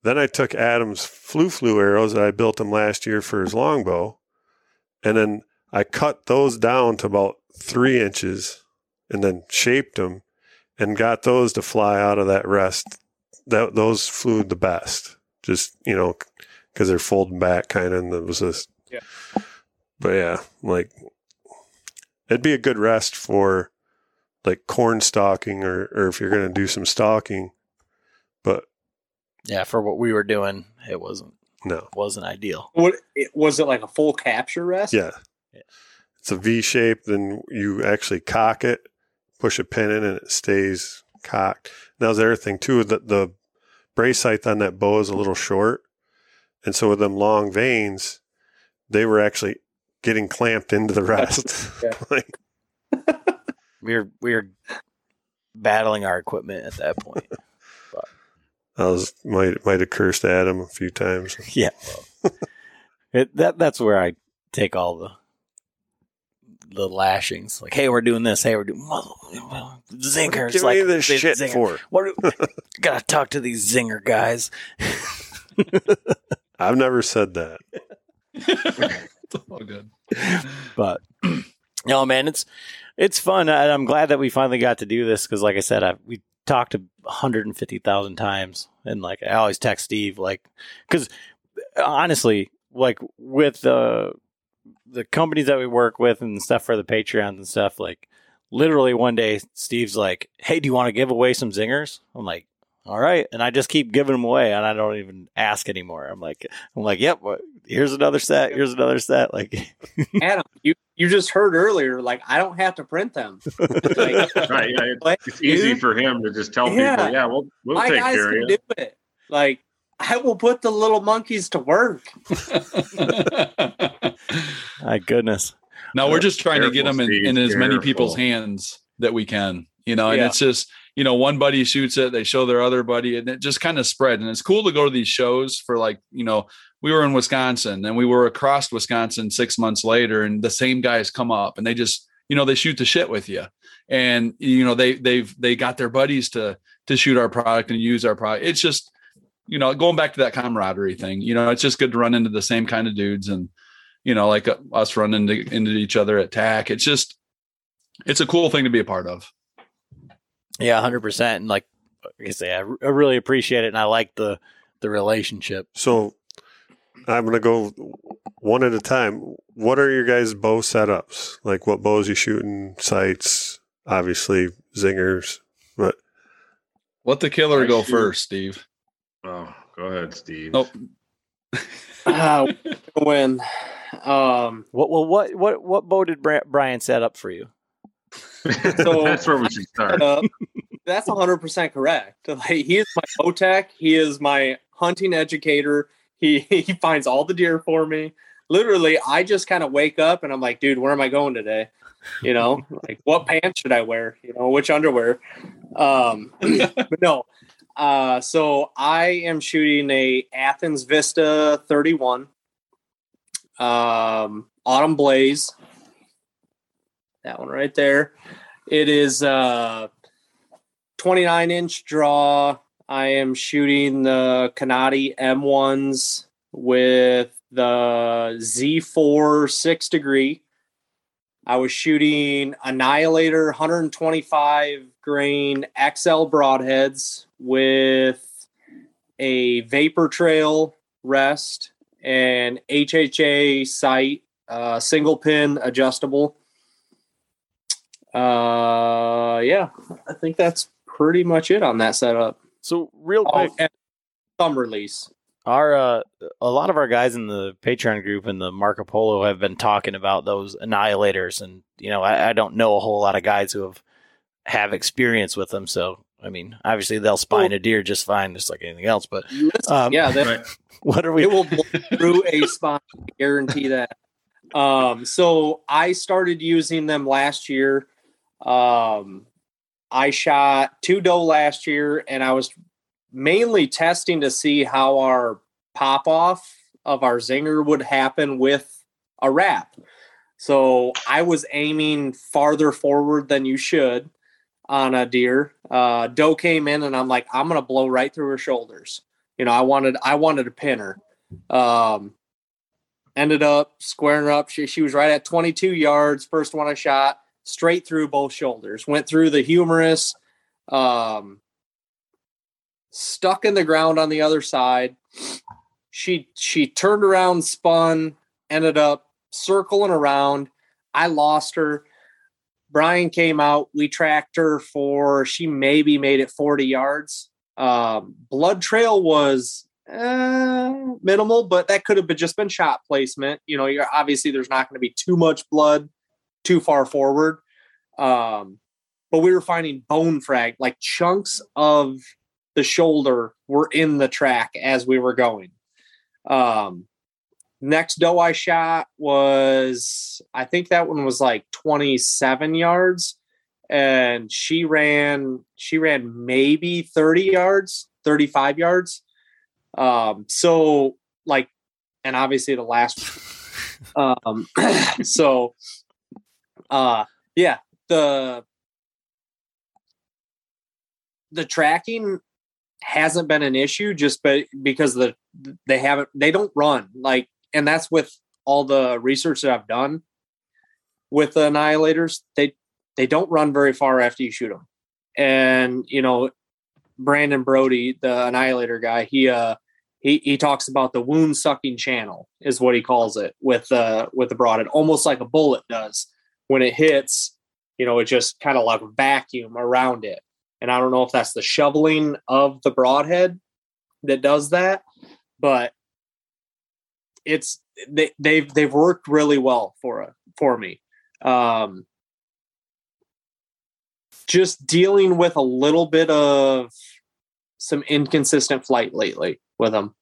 then I took Adam's flu flu arrows that I built him last year for his longbow, and then I cut those down to about three inches, and then shaped them, and got those to fly out of that rest. That those flew the best. Just you know, because they're folding back kind of, and it was just. Yeah. But yeah, like it'd be a good rest for like corn stalking or, or if you're going to do some stalking. But yeah, for what we were doing, it wasn't no, wasn't ideal. What it, was it like a full capture rest? yeah. Yeah. It's a V shape. Then you actually cock it, push a pin in, and it stays cocked. Now, the other thing too that the brace height on that bow is a little short, and so with them long vanes, they were actually getting clamped into the rest. Like, We were we were battling our equipment at that point. I was might might have cursed at him a few times. yeah, well, it, that that's where I take all the the lashings. Like, hey, we're doing this. Hey, we're doing zingers. Give like me this shit zinger. for. What? Do, gotta talk to these zinger guys. I've never said that. It's all good. But no, man, it's it's fun. I, I'm glad that we finally got to do this because, like I said, I, we talked to 150,000 times, and like I always text Steve, like because honestly, like with the the companies that we work with and stuff for the Patreons and stuff, like literally one day, Steve's like, "Hey, do you want to give away some zingers?" I'm like. All right, and I just keep giving them away, and I don't even ask anymore. I'm like, I'm like, yep. Here's another set. Here's another set. Like, Adam, you you just heard earlier, like I don't have to print them. Like, Right. Yeah. It, Like, it's easy dude, for him to just tell Yeah. people, yeah, we'll, we'll my take guys care of you. do it. Like I will put the little monkeys to work. my goodness. No, we're just trying to get them in, in as many people's hands that we can, you know, and Yeah. it's just, you know, one buddy shoots it, they show their other buddy, and it just kind of spread. And it's cool to go to these shows for like, you know, we were in Wisconsin and we were across Wisconsin six months later, and the same guys come up and they just, you know, they shoot the shit with you. And you know, they they've they got their buddies to to shoot our product and use our product. It's just, you know, going back to that camaraderie thing, you know, it's just good to run into the same kind of dudes and you know, like uh, us running into, into each other at TAC. It's just, it's a cool thing to be a part of. Yeah, hundred percent. And like, like I say, I, r- I really appreciate it, and I like the the relationship. So I'm gonna go one at a time. What are your guys' bow setups? Like what bows you shooting? Sights, obviously zingers, but Let the killer I go shoot- first, Steve. Oh, go ahead, Steve. Oh, uh, when um, What well what what what bow did Brian set up for you? So- that's where we should start. uh, that's 100% correct. Like, he is my OTEC. He is my hunting educator. He, he finds all the deer for me. Literally, I just kind of wake up and I'm like, dude, where am I going today? You know, like what pants should I wear? You know, which underwear? Um, but no. Uh, so I am shooting a Athens Vista 31, um, Autumn Blaze. That one right there. It is a 29 inch draw. I am shooting the Kenati M1s with the Z4 six degree. I was shooting Annihilator 125 grain XL broadheads with a Vapor Trail rest and HHA sight, uh, single pin adjustable. Uh, yeah, I think that's pretty much it on that setup. So real Oh, quick, and thumb release. our uh, a lot of our guys in the Patreon group and the Marco Polo have been talking about those annihilators, and you know I, I don't know a whole lot of guys who have have experience with them. So I mean, obviously they'll spine a deer just fine, just like anything else. But Um, yeah, that, Right. what are we? it will blow through a spine. I guarantee that. Um, so I started using them last year. Um, I shot two doe last year, and I was mainly testing to see how our pop off of our zinger would happen with a wrap. So I was aiming farther forward than you should on a deer. Uh, doe came in, and I'm like, I'm gonna blow right through her shoulders. You know, I wanted I wanted to pin her. Um, ended up squaring her up. She, she was right at 22 yards. First one I shot straight through both shoulders. Went through the humerus, um, stuck in the ground on the other side. She she turned around, spun, ended up circling around. I lost her. Brian came out. We tracked her for she maybe made it 40 yards. Um, blood trail was uh, minimal, but that could have been just been shot placement. You know, you're obviously there's not going to be too much blood too far forward. Um, but we were finding bone frag, like chunks of the shoulder were in the track as we were going. Um, next doe I shot was, I think that one was like 27 yards and she ran, she ran maybe 30 yards, 35 yards. Um, so like, and obviously the last, um, so, uh, yeah, the, the tracking hasn't been an issue just but because the they haven't they don't run like and that's with all the research that I've done with the annihilators they they don't run very far after you shoot them and you know Brandon Brody the annihilator guy he uh he he talks about the wound sucking channel is what he calls it with uh with the broadhead almost like a bullet does when it hits you know it just kind of like vacuum around it and I don't know if that's the shoveling of the broadhead that does that, but it's they, they've they've worked really well for a, for me. Um, just dealing with a little bit of some inconsistent flight lately with them.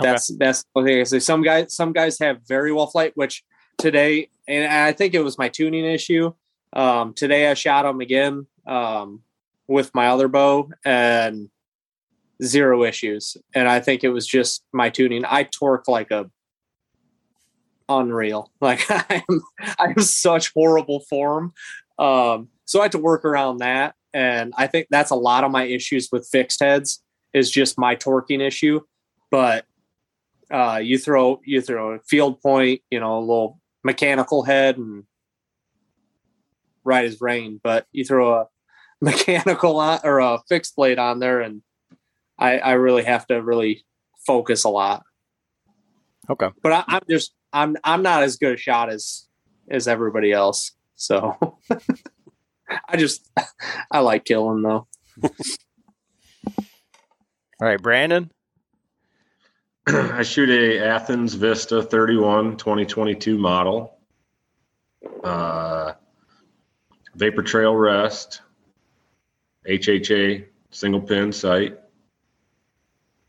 Okay. That's that's okay. So some guys some guys have very well flight, which today and I think it was my tuning issue. Um, today I shot them again um, with my other bow and zero issues. And I think it was just my tuning. I torque like a unreal. Like I'm I have such horrible form. Um, so I had to work around that. And I think that's a lot of my issues with fixed heads is just my torquing issue. But uh, you throw you throw a field point, you know, a little mechanical head and right as rain, but you throw a mechanical on or a fixed blade on there and I, I really have to really focus a lot. Okay. But I, I'm just I'm I'm not as good a shot as as everybody else. So I just I like killing though. All right, Brandon. I shoot a Athens Vista 31 2022 model. Uh, Vapor Trail Rest, HHA single pin sight,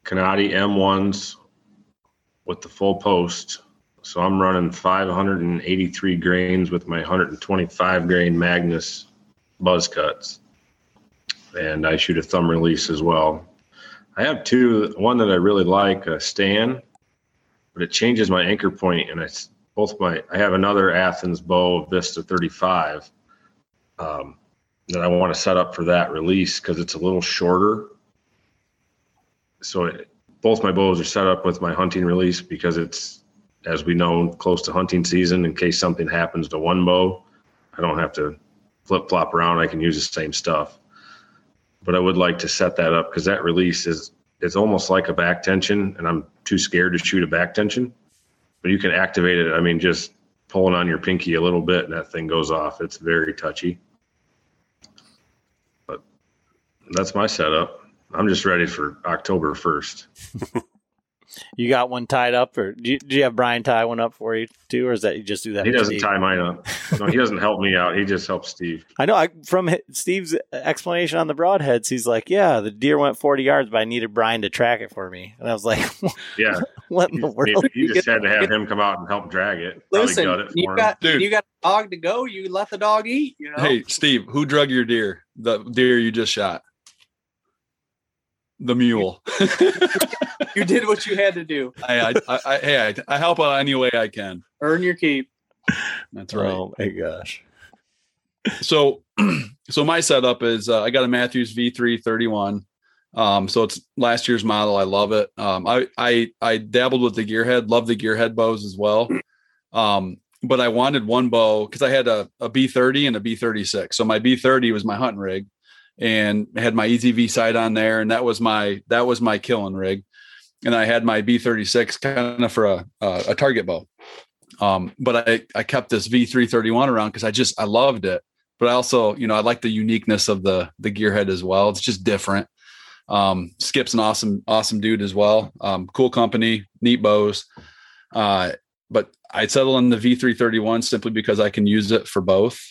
Kenati M1s with the full post. So I'm running 583 grains with my 125 grain Magnus buzz cuts. And I shoot a thumb release as well. I have two. One that I really like, a Stan, but it changes my anchor point, and it's both my. I have another Athens bow Vista 35 um, that I want to set up for that release because it's a little shorter. So it, both my bows are set up with my hunting release because it's, as we know, close to hunting season. In case something happens to one bow, I don't have to flip flop around. I can use the same stuff but I would like to set that up because that release is it's almost like a back tension, and I'm too scared to shoot a back tension. But you can activate it. I mean, just pulling on your pinky a little bit, and that thing goes off. It's very touchy. But that's my setup. I'm just ready for October first. You got one tied up, or do you, do you have Brian tie one up for you too, or is that you just do that? He doesn't Steve? tie mine up. No, he doesn't help me out. He just helps Steve. I know. I, from Steve's explanation on the broadheads, he's like, "Yeah, the deer went 40 yards, but I needed Brian to track it for me." And I was like, Yeah, "What in the world?" he just had to have him come out and help drag it. Probably Listen, gut it for you him. got Dude. you got a dog to go. You let the dog eat. You know. Hey, Steve, who drug your deer? The deer you just shot. The mule. you did what you had to do. I, I, I, I, hey, I, I help out any way I can. Earn your keep. That's right. Oh my gosh! So, so my setup is uh, I got a Mathews V3 31. Um, so it's last year's model. I love it. Um, I, I, I dabbled with the gearhead, love the gearhead bows as well. Um, but I wanted one bow because I had a, a B30 and a B36. So my B30 was my hunting rig and had my EZV sight on there. And that was my, that was my killing rig. And I had my B36 kind of for a, a, a target bow. Um, but I, I kept this V331 around because I just, I loved it but I also, you know, I like the uniqueness of the the gearhead as well. It's just different. Um, Skip's an awesome, awesome dude as well. Um, cool company, neat bows. Uh, but I'd settle on the V331 simply because I can use it for both,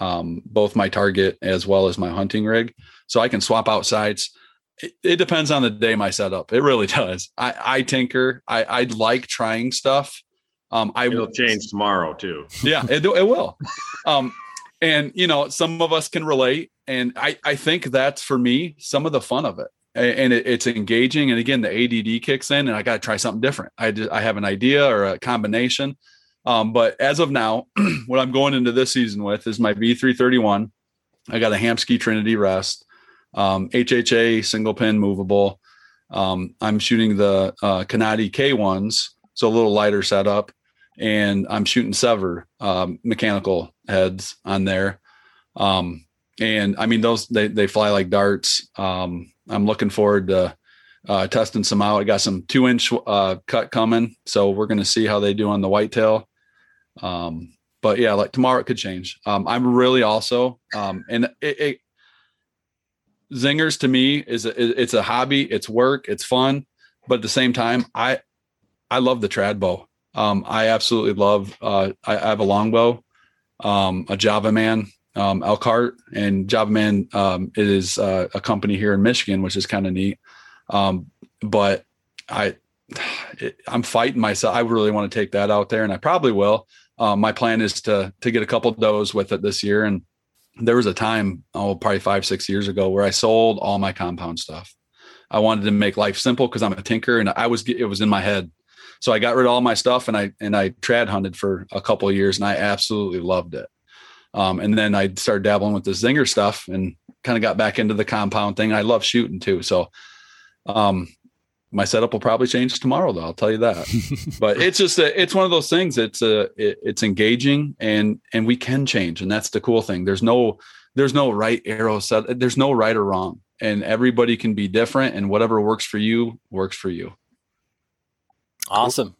um, both my target as well as my hunting rig. So I can swap out sights. It, it depends on the day, my setup. It really does. I, I tinker. I, I like trying stuff. Um, I It'll change tomorrow too. yeah it, it will um and you know some of us can relate and i i think that's for me some of the fun of it and it, it's engaging and again the add kicks in and i got to try something different i just, i have an idea or a combination um but as of now what i'm going into this season with is my v331 i got a Hamskea trinity rest um hha single pin movable um i'm shooting the uh Kenati k1s so a little lighter setup and I'm shooting SEVR um, mechanical heads on there. Um, and I mean, those, they, they fly like darts. Um, I'm looking forward to uh, testing some out. I got some two inch uh, cut coming. So we're to see how they do on the whitetail. Um, but yeah, like tomorrow it could change. Um, I'm really also, um, and it, it zingers to me is a, it's a hobby, it's work, it's fun, but at the same time, I, I love the trad bow. Um, I absolutely love. Uh, I, I have a longbow, um, a Java Man, um, Elkhart, and Java Man um, is uh, a company here in Michigan, which is kind of neat. Um, but I, it, I'm fighting myself. I really want to take that out there, and I probably will. Um, my plan is to to get a couple does with it this year. And there was a time, oh, probably five six years ago, where I sold all my compound stuff. I wanted to make life simple because I'm a tinker, and I was it was in my head. So I got rid of all my stuff and I and I trad hunted for a couple of years and I absolutely loved it. Um, and then I started dabbling with the zinger stuff and kind of got back into the compound thing. I love shooting too. So um, my setup will probably change tomorrow though. I'll tell you that. but it's just a, it's one of those things. It's a it, it's engaging and and we can change and that's the cool thing. There's no there's no right arrow set. There's no right or wrong and everybody can be different and whatever works for you works for you. Awesome.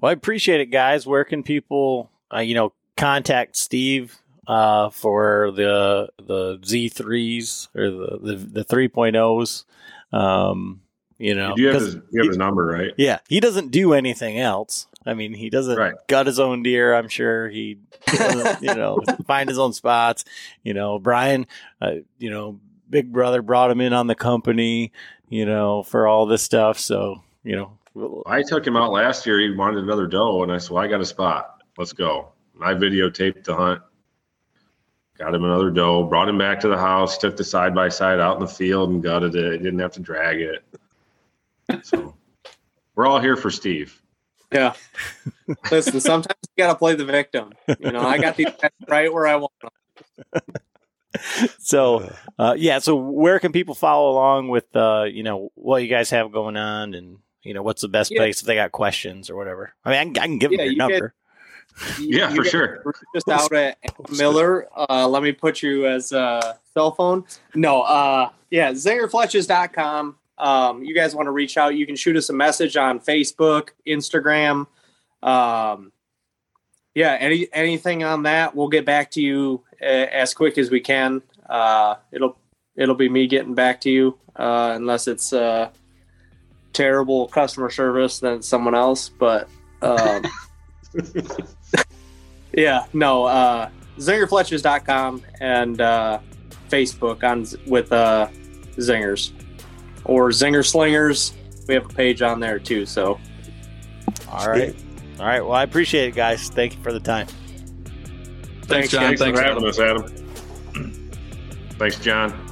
Well, I appreciate it, guys. Where can people, uh, you know, contact Steve uh, for the the Z3s or the the, the 3.0s? Um, you know, You have his, you have his number, right? yeah, he doesn't do anything else. I mean, he doesn't Right. gut his own deer. I'm sure he, you know, find his own spots. You know, Brian, uh, you know, Big Brother brought him in on the company, you know, for all this stuff. So, you know, I took him out last year. He wanted another doe, and I said, well, I got a spot. Let's go. And I videotaped the hunt. Got him another doe, brought him back to the house, took the side by side out in the field and gutted it. Didn't have to drag it. So we're all here for Steve. Yeah. Listen, sometimes you got to play the victim. You know, I got these right where I want them. so uh, yeah. So where can people follow along with, uh, you know, what you guys have going on and, you know, what's the best Yeah. place if they got questions or whatever? I mean, I can, I can give Yeah, them your you get- number. You- Yeah, you for sure. Just out at Miller. Uh, let me put you as a cell phone. No, uh, yeah, zingerfletches.com. Um, you guys want to reach out, you can shoot us a message on Facebook, Instagram. Um, yeah, any anything on that, we'll get back to you uh, as quick as we can. Uh, it'll it'll be me getting back to you, uh, unless it's uh, terrible customer service, than someone else. But um, yeah, no, uh, zingerfletches.com and uh, Facebook on with uh, Zingers or Zinger Slingers. We have a page on there too. So All right. All right. Well, I appreciate it, guys. Thank you for the time. Thanks, John. Thanks, Thanks, for having Adam. us, Adam. Thanks, John.